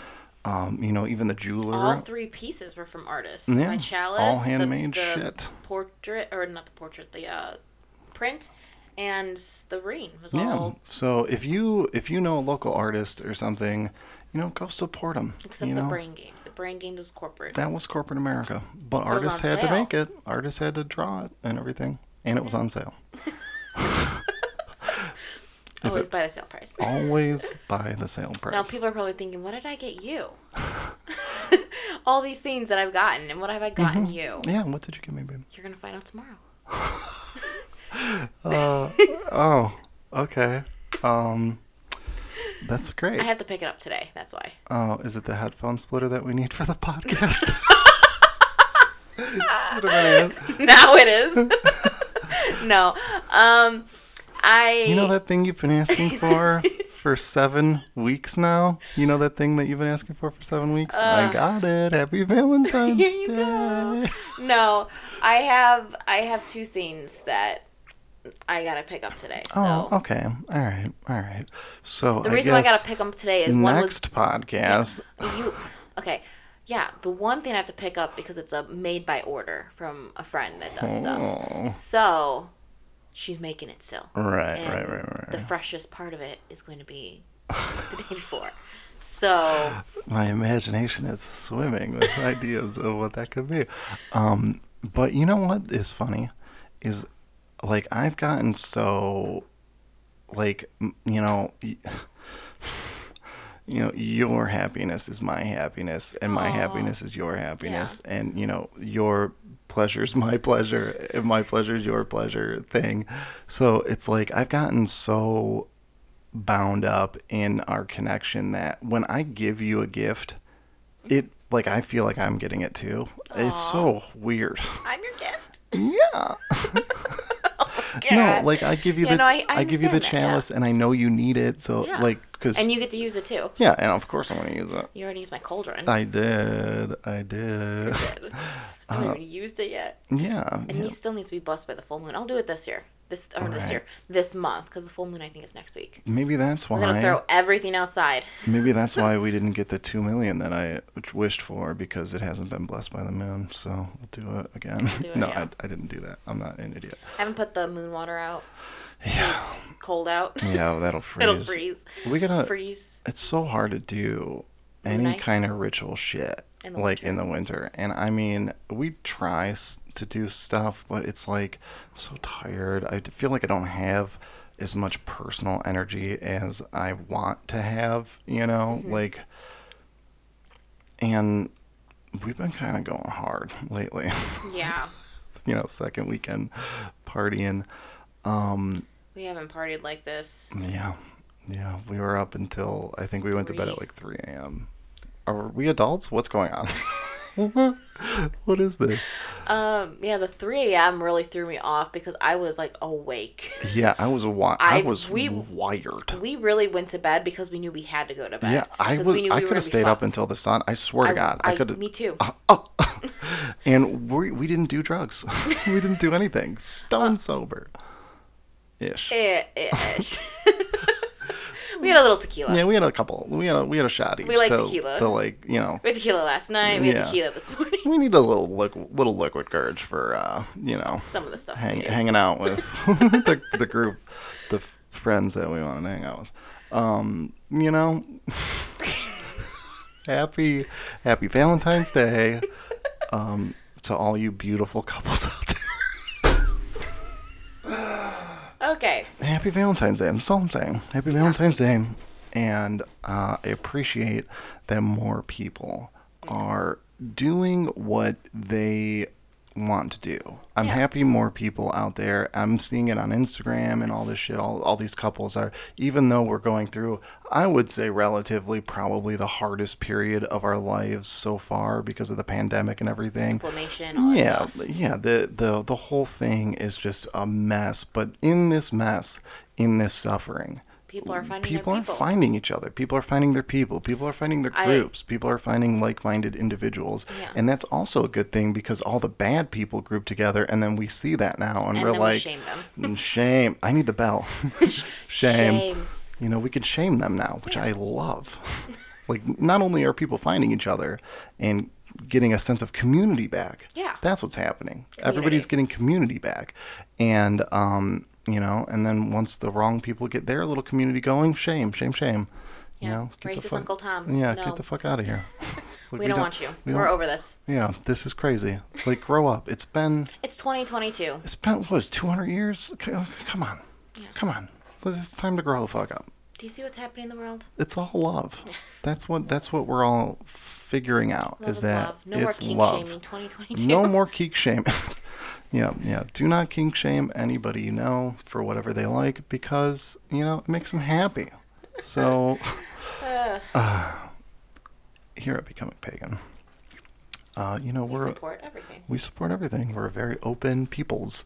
um, you know, even the jeweler. All three pieces were from artists. Yeah, My chalice, all handmade the, shit. portrait, or not the portrait, the uh, print, and the ring was Yeah. all So if you if you know a local artist or something, you know, go support them. except the know? brain games. The brain games was corporate. That was corporate America, but was artists had to make it. Artists had to draw it and everything, and it was on sale. Always buy the sale price. Always buy the sale price. Now people are probably thinking, what did I get you? all these things that I've gotten, and what have I gotten Mm-hmm. you? yeah, what did you give me, babe? You're gonna find out tomorrow. Oh, okay. Um, that's great. I have to pick it up today. That's why. Oh, is it the headphone splitter that we need for the podcast? It? now it is. no. Um, I. you know that thing you've been asking for for seven weeks now? You know that thing that you've been asking for for seven weeks? I got it. Happy Valentine's Here you Day. go. No, I have. I have two things that I gotta pick up today. So Oh, okay. All right. All right. So the I reason why I gotta pick them today is one was next podcast. you. Okay. Yeah, the one thing I have to pick up because it's a made by order from a friend that does Oh. stuff. So she's making it still. Right, And right, right, right. The freshest part of it is going to be the day before. So My imagination is swimming with ideas of what that could be. Um, but you know what is funny is like I've gotten so like you know you know your happiness is my happiness and my Aw. happiness is your happiness and you know your pleasure is my pleasure and my pleasure is your pleasure thing so it's like i've gotten so bound up in our connection that when I give you a gift, it like I feel like I'm getting it too. It's so weird. I'm your gift. yeah. Oh, no, like I give you Yeah, the no, I- I, I give you the understand that, yeah. chalice and I know you need it, so Yeah. like cuz And you get to use it too. yeah, and of course I'm going to use it. You already used my cauldron. I did. I did. I haven't even used it yet. Yeah. And yeah. he still needs to be blessed by the full moon. I'll do it this year. This or this Right. year, this month, because the full moon I think is next week. Maybe that's why I'm gonna throw everything outside. maybe that's why we didn't get the 2 million that I wished for because it hasn't been blessed by the moon. So we'll do it again. do it, no, yeah. I, I didn't do that. I'm not an idiot. I haven't put the moon water out. Yeah. It's cold out. Yeah, that'll freeze. It'll freeze. We gotta. Freeze. It's so hard to do any Nice. kind of ritual shit In like in the winter. And I mean, we try to do stuff, but it's like I'm so tired. I feel like I don't have as much personal energy as I want to have. You know, Mm-hmm. like. And we've been kind of going hard lately. Yeah. you know, second weekend partying. Um, We haven't partied like this. Yeah, yeah. We were up until I think we went to bed at like 3 a.m. Are we adults? What's going on? what is this? Um, yeah, the 3 a.m. really threw me off because I was like awake. Yeah, I was wi- I, I- was we- wired. We really went to bed because we knew we had to go to bed. Yeah, I was. we knew I we could have stayed up until the sun. I swear to God, I, I, could. Me too. And we we didn't do drugs. we didn't do anything. Stone sober. Ish. Eh, ish. We had a little tequila. Yeah, we had a couple. We had a we had a shot each. We like to, tequila. To like you know, We had tequila last night. We had Yeah. tequila this morning. we need a little liquid, little liquid courage for uh you know Some of the stuff. hang, hanging out with the, the group, the f- friends that we want to hang out with. Um, you know, happy Happy Valentine's Day um, to all you beautiful couples out there. Okay. Happy Valentine's Day. I'm saying. Happy Valentine's Day. And uh, I appreciate that more people are doing what they want to do. I'm Yeah. happy more people out there. I'm seeing it on Instagram and all this shit. All, all these couples are, even though we're going through, I would say, relatively probably the hardest period of our lives so far because of the pandemic and everything. Inflammation, Yeah, stuff. yeah. The the the whole thing is just a mess. But in this mess, in this suffering, People are finding people are people. finding each other. People are finding their people. People are finding their I- groups. people are finding like-minded individuals, Yeah. and that's also a good thing because all the bad people group together, and then we see that now, and, And we're then we like, shame them. "Mm, shame. I need the bell. shame. Shame. You know, we can shame them now, which I love. like, not only are people finding each other and getting a sense of community back. Yeah. That's what's happening. Everybody's getting community back. And um, you know. And then once the wrong people get their little community going, shame, shame, shame. You Yeah. know, get Racist fuck- Uncle Tom. Yeah, No. get the fuck out of here. Like, we, don't, want you. we We're over this. Yeah, this is crazy. Like, grow up. It's been It's 2022. it's been what is two hundred years? Uh, come on, Yeah. come on. It's time to grow the fuck up. Do you see what's happening in the world? It's all love. That's what that's what we're all figuring out. Is is that love. No more kink love. shaming 2022. No more kink shame. Yeah, yeah. Do not kink shame anybody you know for whatever they like because you know it makes them happy. So uh, here at Becoming Pagan, uh, you know We we're support everything. we support everything. We're very open peoples.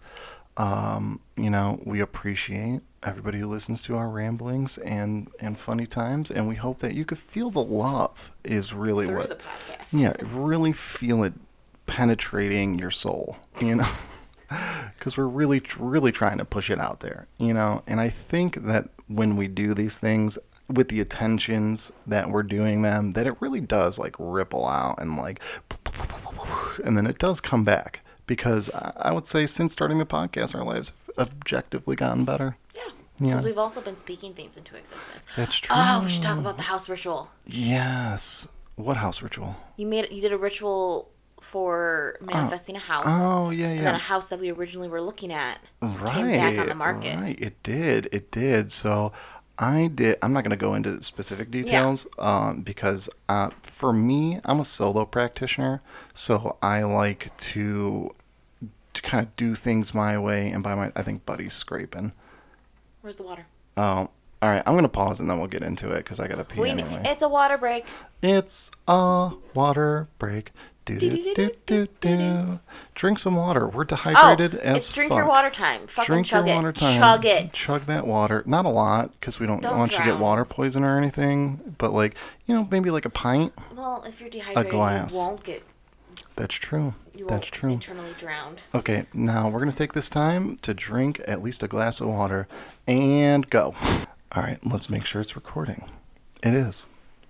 Um, you know, we appreciate everybody who listens to our ramblings and and funny times, and we hope that you could feel the love. Is really Through what the podcast. yeah, really feel it penetrating your soul, you know? Because we're really, really trying to push it out there, you know? And I think that when we do these things with the attentions that we're doing them, that it really does like ripple out and like, and then it does come back. Because I would say since starting the podcast, our lives have objectively gotten better. Yeah. Yeah. Because we've also been speaking things into existence. That's true. Oh, we should talk about the house ritual. Yes. What house ritual? You made you did a ritual for manifesting a house. Oh, yeah, yeah. And then a house that we originally were looking at right, came back on the market. Right, it did. It did. So I did. I'm not going to go into specific details um, because uh, for me, I'm a solo practitioner. So I like to to kind of do things my way. And by my, I think Buddy's scraping. Where's the water? Oh, all right. I'm going to pause and then we'll get into it because I got to pee We, anyway. It's a water break. It's a water break. Do do do do do. Drink some water. We're Oh, dehydrated as it's drink your water time. Fucking Drink chug your it. water time. Chug it. Chug that water. Not a lot, because we don't, Don't want you to get water poison or anything. But like, you know, maybe like a pint. Well, if you're dehydrated, a glass. you won't get. That's true. You That's true. internally drowned. Okay, now we're gonna take this time to drink at least a glass of water, and go. All right, let's make sure it's recording. It is.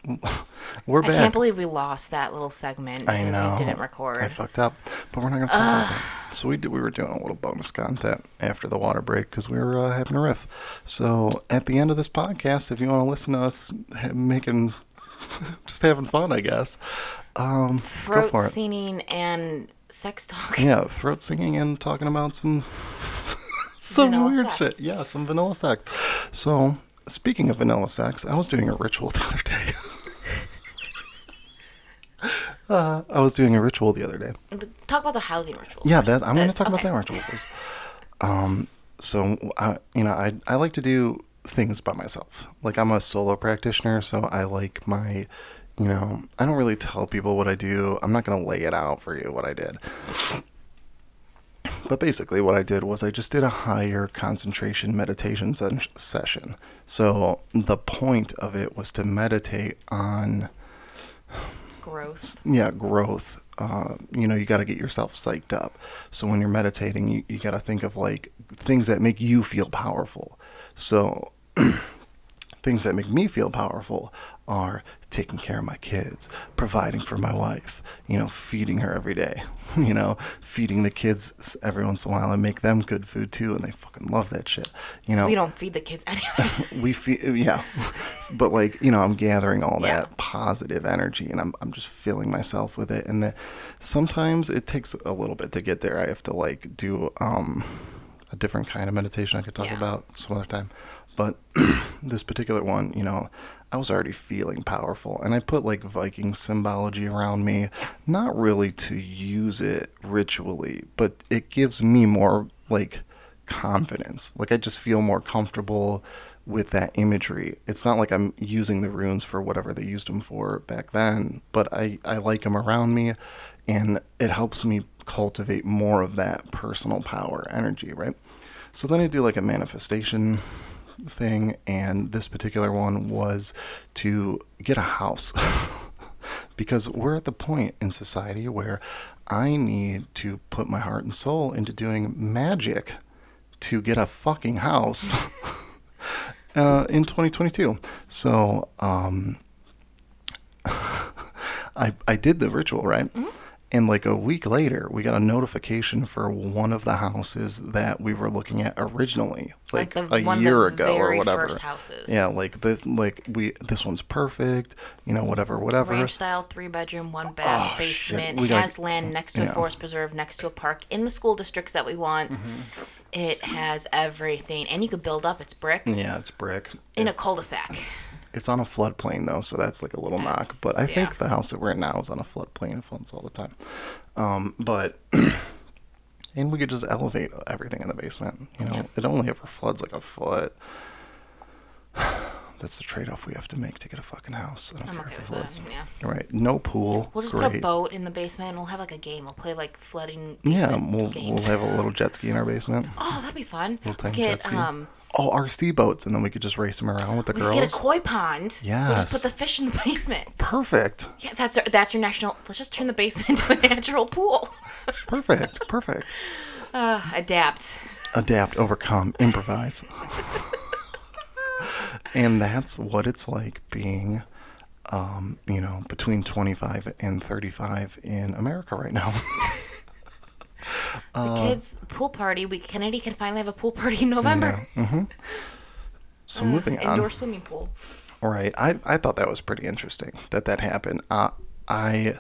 We're I can't believe we lost that little segment I because know. we didn't record. I fucked up, but we're not gonna talk about that. So we did. We were doing a little bonus content after the water break because we were uh, having a riff. So at the end of this podcast, if you want to listen to us making, just having fun, I guess, um, go Throat it. singing and sex talk. Yeah, throat singing and talking about some some Vanilla weird sex. shit. Yeah, some vanilla sex. So speaking of vanilla sex, I was doing a ritual the other day. Uh, I was doing a ritual the other day. Talk about the housing ritual. Yeah, that, I'm going to talk okay. about that ritual first. Um, so I, you know, I I like to do things by myself. Like I'm a solo practitioner, so I like my, you know, I don't really tell people what I do. I'm not going to lay it out for you what I did. But basically, what I did was I just did a higher concentration meditation sen- session. So the point of it was to meditate on Growth. yeah growth. Uh, you know you got to get yourself psyched up. So when you're meditating you, you got to think of like things that make you feel powerful. So things that make me feel powerful are taking care of my kids providing for my wife you know feeding her every day you know feeding the kids every once in a while and make them good food too and they fucking love that shit you know We don't feed the kids anything. we feed, yeah but like you know i'm gathering all Yeah. that positive energy and I'm, I'm just filling myself with it and that sometimes it takes a little bit to get there i have to like do um a different kind of meditation i could talk Yeah. about some other time but this particular one you know i was already feeling powerful and i put like viking symbology around me not really to use it ritually but it gives me more like confidence. Like I just feel more comfortable with that imagery. It's not like I'm using the runes for whatever they used them for back then, but I, I like them around me and it helps me cultivate more of that personal power energy, right? So then I do like a manifestation thing, and this particular one was to get a house. because we're at the point in society where I need to put my heart and soul into doing magic to get a fucking house uh, in 2022. So um, I I did the ritual right, And like a week later, we got a notification for one of the houses that we were looking at originally, like, Like the- a year ago or whatever. Yeah, like this, like we this one's perfect. You know, whatever, whatever. Ranch style, three bedroom, one bath, Oh, basement. Gotta- has land next to a forest preserve, next to a park, in the school districts that we want. Mm-hmm. It has everything, and you could build up. It's brick Yeah, it's brick. in a cul-de-sac. It's on a floodplain though, so that's like a little knock. But I think yeah. the house that we're in now is on a floodplain. It floods all the time. Um, but and we could just elevate everything in the basement. You know, Yep. it only ever floods like a foot. That's the trade-off we have to make to get a fucking house. I don't I'm care okay if that. Yeah. Right, no pool. We'll just Great. put a boat in the basement, and we'll have like a game. We'll play like flooding. Yeah, we'll we'll have a little jet ski in our basement. Oh, that'd be fun. Little We tiny get jet ski. um, Oh, RC boats, and then we could just race them around with the we girls. get a koi pond. We'll just put the fish in the basement. Perfect. Yeah, that's our, that's your national. Let's just turn the basement into a natural pool. Perfect. Perfect. Uh, adapt. adapt, overcome, improvise. And that's what it's like being, um, you know, between 25 and 35 in America right now. The Uh, kids pool party. We Kennedy can finally have a pool party in November. yeah. mm-hmm. so moving on. Indoor swimming pool. All right, I, I thought that was pretty interesting that that happened. Uh, I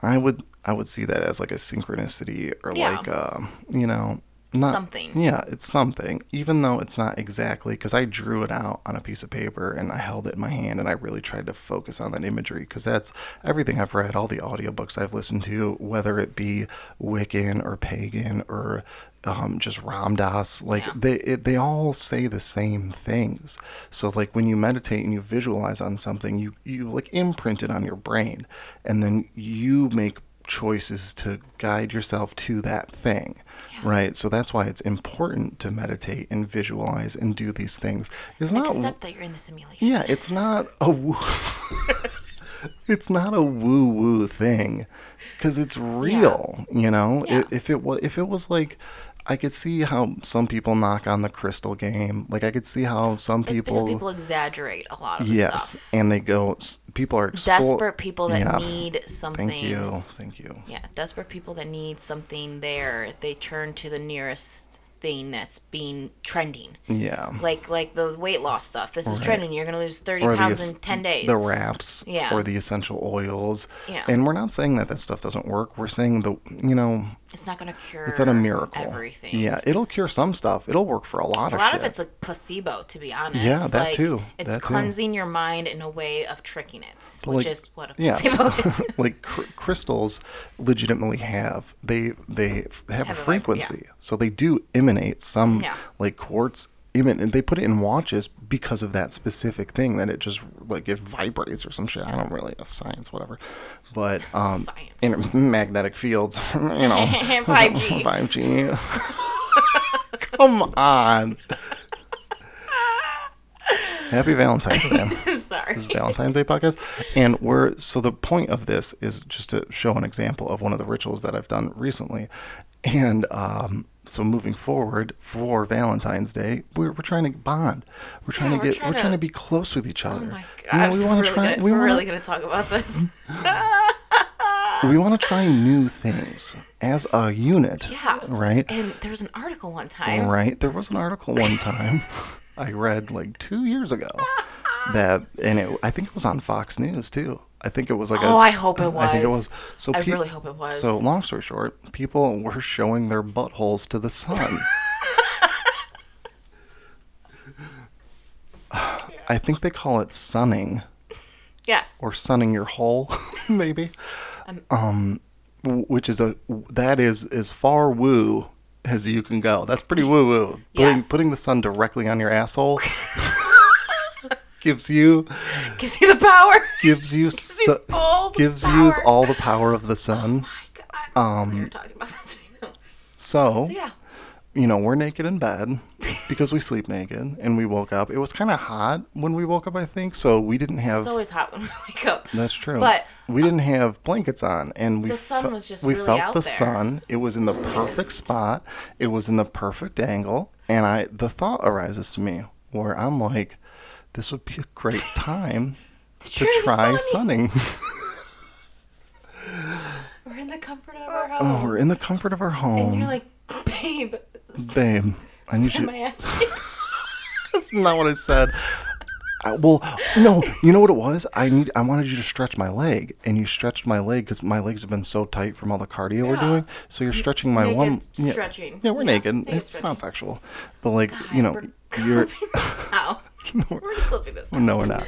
I would I would see that as like a synchronicity or Yeah. like um, you know not, Something. Yeah, it's something. Even though it's not exactly because I drew it out on a piece of paper and I held it in my hand and I really tried to focus on that imagery because that's everything I've read, all the audiobooks I've listened to, whether it be Wiccan or pagan or um, just Ram Dass, like Yeah. they it, they all say the same things. So like when you meditate and you visualize on something, you you like imprint it on your brain, and then you make choices to guide yourself to that thing. Right, so that's why it's important to meditate and visualize and do these things. It's not Except that you're in the simulation. yeah, it's not a woo. it's not a woo woo thing, because it's real. You know, Yeah. I- if it was if it was like, I could see how some people knock on the crystal game. Like I could see how some It's people, because people exaggerate a lot of yes, stuff. and they go. People are explo- Desperate people that Yeah. need something. Thank you, thank you. Yeah, desperate people that need something there, they turn to the nearest thing that's being trending. Yeah, Like like the weight loss stuff. This is Right. trending. You're gonna lose thirty or pounds in ten days. the wraps, Yeah. or the essential oils. Yeah. and we're not saying that that stuff doesn't work. We're saying the you know it's not gonna cure. It's not a miracle. Everything. Yeah, it'll cure some stuff. It'll work for a lot A of lot shit. of it's a placebo, to be honest. Yeah, that like, too. It's That too. cleansing your mind in a way of tricking it, But, which like, is what a yeah, placebo is. like cr- crystals legitimately have they they have, Have a a vib- frequency, so they do emanate some Yeah. like quartz. And they put it in watches because of that specific thing that it just like it vibrates or some shit. I don't really know science, whatever, but um, Science. in magnetic fields, you know, 5G. 5G. Come on. Happy Valentine's Day. I'm sorry. This is Valentine's Day podcast, and we're so the point of this is just to show an example of one of the rituals that I've done recently, and um, so moving forward for Valentine's Day, we're, we're trying to bond. We're trying Yeah, to we're get trying we're trying to- to be close with each oh other. Oh my You god, know, we we're want to really try. gonna, we we're want really gonna talk about this. we want to try new things as a unit. Yeah. Right. And there was an article one time. Right. There was an article one time I read like two years ago that, and it, I think it was on Fox News too. I think it was like. Oh, I hope it was. I think it was. So I really hope it was. So long story short, people were showing their buttholes to the sun. I think they call it sunning yes. or sunning your hole, maybe. Um, w- which is a that is as far woo as you can go. That's pretty woo woo. Putting Yes. putting the sun directly on your asshole gives you Gives you the power. gives you you su- all the gives you power. all the power of the oh sun. my god. we were talking about that. So, So yeah. you know, we're naked in bed because we sleep naked and we woke up. It was kind of hot when we woke up, I think. So we didn't have. It's always hot when we wake up. That's true. But we didn't have blankets on, and we The sun fe- was just we really felt the there. sun. It was in the perfect spot. It was in the perfect angle, and I the thought arises to me where I'm like, this would be a great time to try sunning. sunning. in the comfort of our home. Oh, we're in the comfort of our home. and you're like, babe, babe, I need you. my ass. That's not what I said. I, well, no, you know what it was? I need. I wanted you to stretch my leg, and you stretched my leg because my legs have been so tight from all the cardio we're doing. So you're stretching my naked one. Yeah, stretching. yeah, we're Yeah, naked. naked It's not sexual, but like you know, you're. this out. We're clipping this out. No, we're not.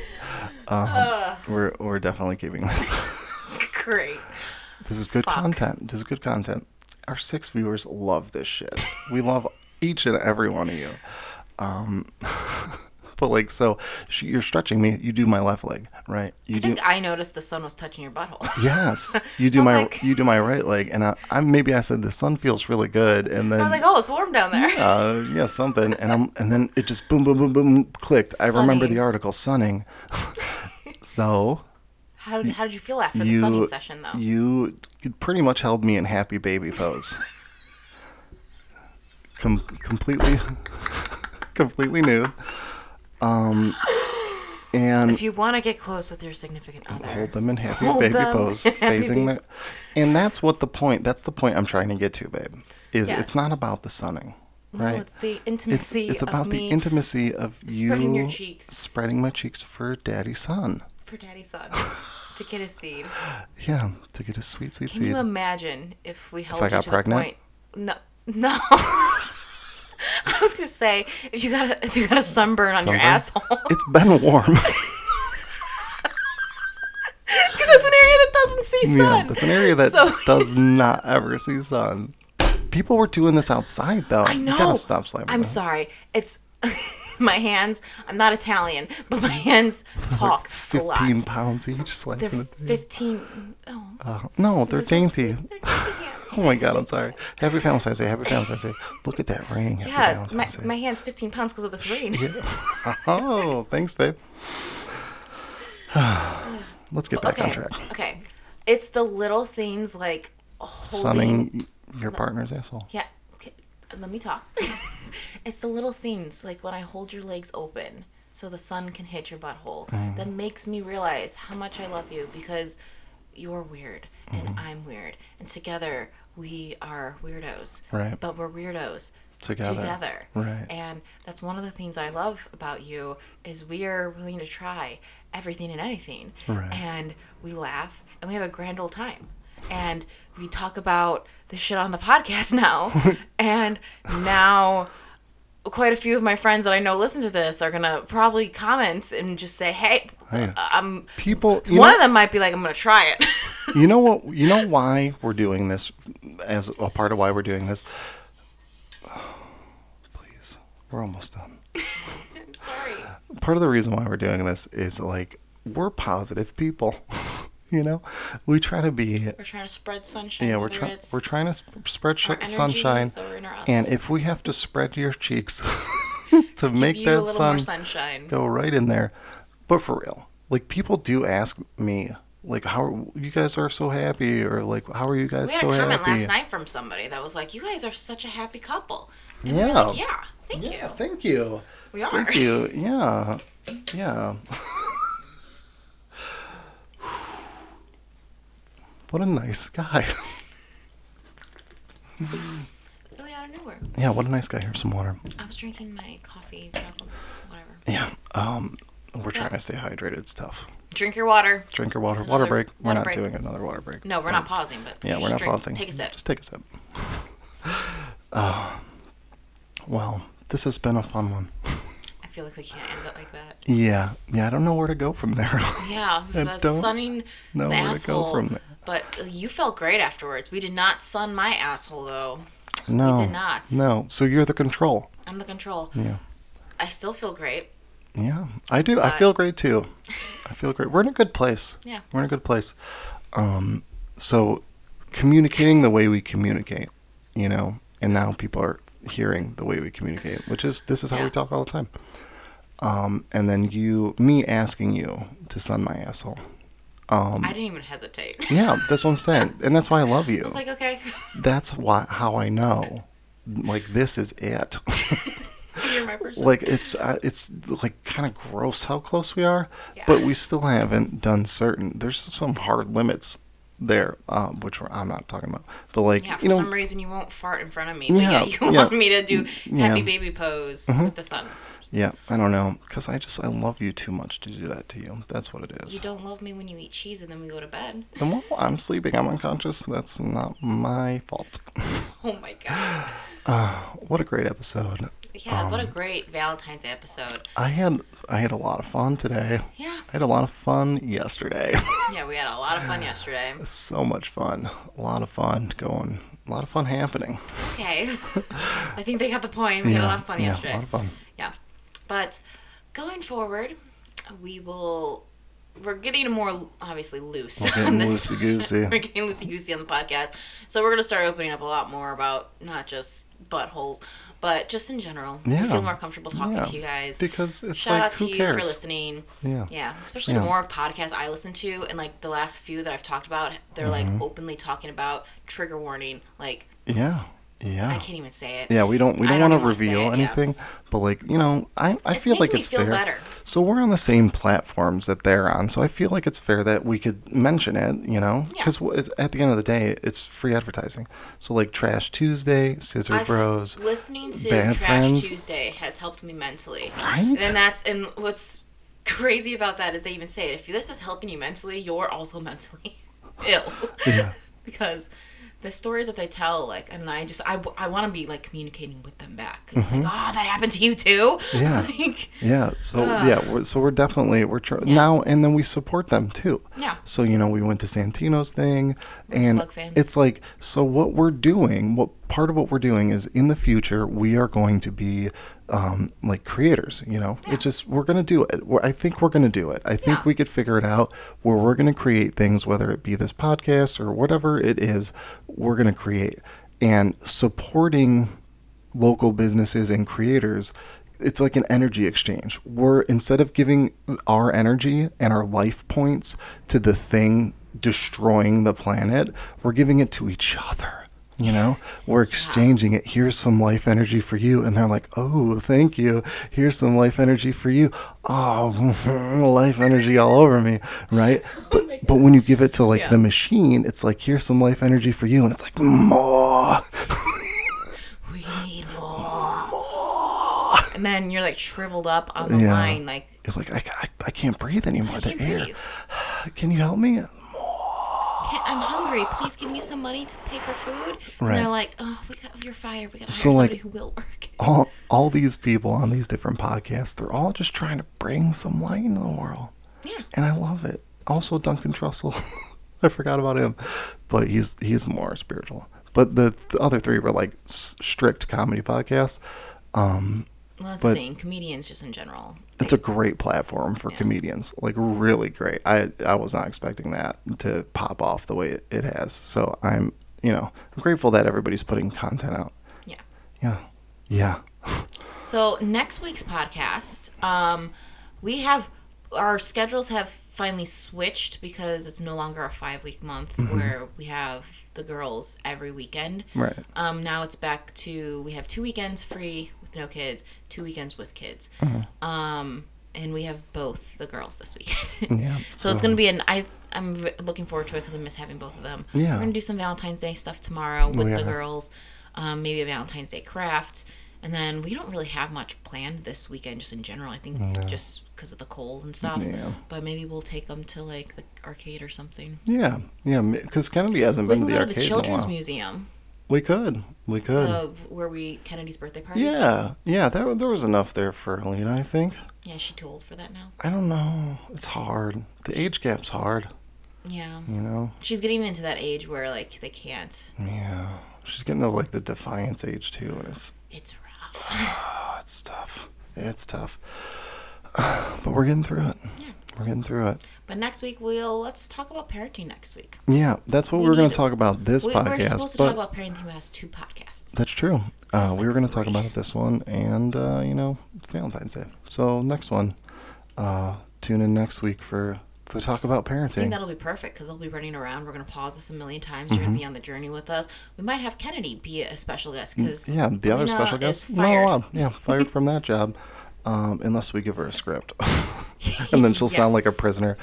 Um, we're we're definitely keeping this. Great. This is good Fuck. content. This is good content. Our six viewers love this shit. We love each and every one of you. Um, but like, so sh- you're stretching me. You do my left leg, right? You I do. think I noticed the sun was touching your butthole. Yes, you do my like- you do my right leg, and I, I maybe I said the sun feels really good, and then I was like, oh, it's warm down there. uh, yeah, something, and I'm and then it just boom, boom, boom, boom, clicked. I remember the article, sunning. so How, how did you feel after the sunning session, though? you pretty much held me in happy baby pose. Com- completely, completely nude. Um, and if you want to get close with your significant other, hold them in happy baby them pose, facing the. And that's what the point. That's the point I'm trying to get to, babe. Is Yes. it's not about the sunning, no, right? it's the intimacy it's of about the intimacy of you spreading your cheeks. spreading my cheeks for daddy sun. for daddy sun to get a seed. Yeah, to get a sweet, sweet Can seed. Can you imagine if we held if I you got pregnant? the point? No, no. I was gonna say if you got a, if you got a sunburn on your asshole, It's been warm. because that's an area that doesn't see sun. Yeah, that's an area that So- does not ever see sun. People were doing this outside though. I know. You gotta stop slamming. I'm that. sorry. It's my hands. I'm not Italian, but my hands talk a Fifteen lot. pounds each. Slapping They're the 15. Oh, Uh, no, they're dainty. they're dainty hands. Oh my god, I'm sorry. Happy Valentine's Day. Happy Valentine's Day. Look at that ring. Happy Yeah, my, Day. my hand's 15 pounds because of this rain. Oh, thanks, babe. Let's get back on track. Okay. It's the little things like holding. Sunning your partner's asshole. Yeah. Okay. Let me talk. it's the little things like when I hold your legs open so the sun can hit your butthole Mm. that makes me realize how much I love you because you're weird and Mm-hmm. I'm weird and together we are weirdos. Right. But we're weirdos Together. together. Right. And that's one of the things that I love about you is we are willing to try everything and anything. Right. And we laugh and we have a grand old time. And we talk about the shit on the podcast now. and now quite a few of my friends that I know listen to this are gonna probably comment and just say, "Hey. I'm." People, One know, of them might be like, "I'm gonna try it." you know what? You know why we're doing this? As a part of why we're doing this. Please, we're almost done. I'm sorry. part of the reason why we're doing this is like we're positive people. you know, we try to be. We're trying to spread sunshine. Yeah, we're trying. We're trying to sp- spread sh- sunshine, so we're in our and if we have to spread your cheeks to, Give make that sun more sunshine. go right in there, but for real, like people do ask me, like, how you guys are so happy, or like, how are you guys We had so a comment happy? last night from somebody that was like, "You guys are such a happy couple." And Yeah. like, "Yeah, thank Yeah, you. thank you. We are." Thank you. Yeah. Yeah. What a nice guy. Really out of nowhere. yeah, what a nice guy. Here's some water. I was drinking my coffee, chocolate, whatever. Yeah. Um, we're trying to stay hydrated. It's tough. Drink your water. Drink your water. Water break. We're not break. doing another water break. No, we're not pausing, but Yeah, just we're not drink. pausing. Take a sip. Just take a sip. Uh, well, this has been a fun one. I feel like we can't end it like that. Yeah. Yeah, I don't know where to go from there. Yeah, I the don't sunning know the where to go asshole. from there. But you felt great afterwards. We did not sun my asshole though. no. We did not. No. So you're the control. I'm the control. Yeah. I still feel great. Yeah, I do. I feel great too. I feel great. We're in a good place. Yeah. We're in a good place. Um, so communicating the way we communicate, you know, and now people are hearing the way we communicate, which is this is how Yeah. we talk all the time. Um, and then you, me asking you to sun my asshole. Um, I didn't even hesitate. yeah, that's what I'm saying, and that's why I love you. I was like, okay, that's why how I know, like this is it. you're my person. like it's uh, it's like kind of gross how close we are Yeah. but we still haven't done certain there's some hard limits there, um, which I'm not talking about. But like, Yeah, for you know, some reason you won't fart in front of me. But Yeah, yeah, you yeah. Mm-hmm. want me to do happy Yeah. baby pose with the sun. yeah, I don't know, because I just I love you too much to do that to you. That's what it is. You don't love me when you eat cheese and then we go to bed. And well, I'm sleeping. I'm unconscious. That's not my fault. Oh my god. What a great episode. Yeah, Um, what a great Valentine's episode. I had I had a lot of fun today. Yeah. I had a lot of fun yesterday. Yeah, we had a lot of fun yesterday. so much fun. A lot of fun going. A lot of fun happening. Okay. I think they got the point. We had a lot of fun yeah, yesterday. a lot of fun. Yeah. But going forward, we will. We're getting more obviously loose We're on this. loosey goosey. we're getting loosey goosey on the podcast, so we're gonna start opening up a lot more about not just buttholes, but just in general. Yeah. feel more comfortable talking Yeah. to you guys. Because it's Shout like, out to who you cares? for listening. Yeah. Yeah, especially Yeah. the more podcasts I listen to, and like the last few that I've talked about, they're Mm-hmm. like openly talking about trigger warning. Like Yeah. I can't even say it. Yeah, we don't we don't, don't want to even wanna say reveal it, yeah. anything, but like you know, I I It's feel like it's feel fair. better. So we're on the same platforms that they're on, so I feel like it's fair that we could mention it, you know, Yeah. because at the end of the day, it's free advertising. So like Trash Tuesday, Scissor I've- Bros, listening to Bad Trash Friends. Tuesday has helped me mentally. Right? And that's and what's crazy about that is they even say it. If this is helping you mentally, you're also mentally ill. Yeah. because the stories that they tell, like, and I just I, I want to be like communicating with them back. 'Cause it's like, oh, that happened to you too. Mm-hmm. Yeah. like, Yeah. So yeah. We're, so we're definitely we're tr- now and then we support them too. Yeah. So you know we went to Santino's thing, and it's like so what we're doing. What part of what we're doing is in the future we are going to be um, like creators. You know, it just we're gonna do it. We're, I think we're gonna do it. I think Yeah. we could figure it out where we're gonna create things, whether it be this podcast or whatever it is, we're gonna create and supporting local businesses and creators it's like an energy exchange we're instead of giving our energy and our life points to the thing destroying the planet we're giving it to each other you know we're exchanging it here's some life energy for you and they're like oh thank you here's some life energy for you oh life energy all over me right oh but but when you give it to like Yeah. the machine it's like here's some life energy for you and it's like more we need more. more. And then you're like shriveled up on the Yeah. line, like You're like, I, I, I can't breathe anymore. I the air. breathe. Can you help me? I'm hungry. Please give me some money to pay for food. And they're like, oh, we got, you're fired. We got to So, hire like- somebody who will work. All, all these people on these different podcasts, they're all just trying to bring some light into the world. Yeah. And I love it. Also, Duncan Trussell. I forgot about him, but he's he's more spiritual. But the, the other three were like s- strict comedy podcasts. Um, Well, that's But- the thing. Comedians, just in general. It's a great platform for comedians, like really great. I I was not expecting that to pop off the way it, it has. So I'm you know I'm grateful that everybody's putting content out. Yeah. Yeah, yeah. So next week's podcast, um, we have our schedules have finally switched because it's no longer a five week month where we have the girls every weekend. Right. Um, now it's back to we have two weekends free with no kids, two weekends with kids. Mm-hmm. Um, and we have both the girls this weekend. Yeah, so, it's gonna be an I I'm looking forward to it because I miss having both of them. Yeah. We're gonna do some Valentine's Day stuff tomorrow with yeah. the girls. Um, maybe a Valentine's Day craft. And then we don't really have much planned this weekend, just in general. I think just because of the cold and stuff. Yeah. But maybe we'll take them to like the arcade or something. Yeah, yeah. Because Kennedy hasn't We been to the to the Children's in a while. Museum, We could, we could. uh, where we Kennedy's birthday party. yeah, yeah. There, there was enough there for Alina. I think. Yeah, is she too old for that now? I don't know. It's hard. The age gap's hard. Yeah. You know. She's getting into that age where like they can't. Yeah. She's getting to like the defiance age too, and it's It's rough. it's tough. It's tough. But we're getting through it. We're getting through it. but next week we'll let's talk about parenting next week. Yeah, that's what we, We were going to talk about this We, we're podcast. supposed to talk about parenting has two podcasts. That's true. Uh, we like were going to talk about it this one, and uh, you know, Valentine's Day. So next one, uh, tune in next week for the talk about parenting. I think that'll be perfect because they'll be running around. We're gonna pause this a million times. You're gonna be on the journey with us. We might have Kennedy be a special guest because Mm-hmm. Yeah, the other special guest, is fired. allowed. Yeah, fired from that job, um, unless we give her a script, and then she'll Yeah. sound like a prisoner.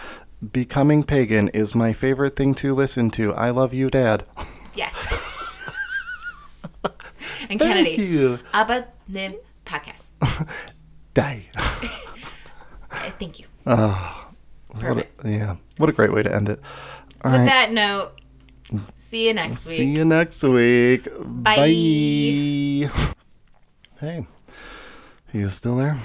Becoming Pagan is my favorite thing to listen to. I love you, Dad. Yes. and Thank Kennedy. you. Aber ne Takas. Die. Thank you. What a- Perfect. yeah. What a great way to end it. All With right. that note, see you next week. See you next week. Bye. Bye. Hey, you still there?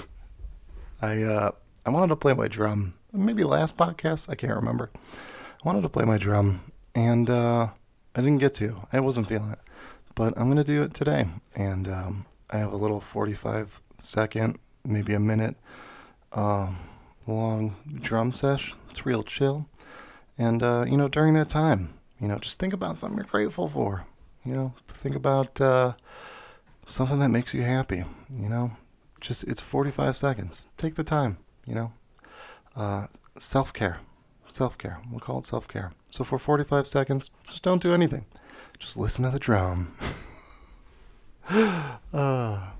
I uh, I wanted to play my drum. Maybe last podcast, I can't remember. I wanted to play my drum, and uh, I didn't get to. I wasn't feeling it, but I'm gonna do it today. And um, I have a little 45 second, maybe a minute, um, long drum sesh. It's real chill. And, uh, you know, during that time, you know, just think about something you're grateful for. You know, think about uh, something that makes you happy. You know, just it's 45 seconds. Take the time, you know. Uh, self care. Self care. We'll call it self care. So for 45 seconds, just don't do anything. Just listen to the drum. uh,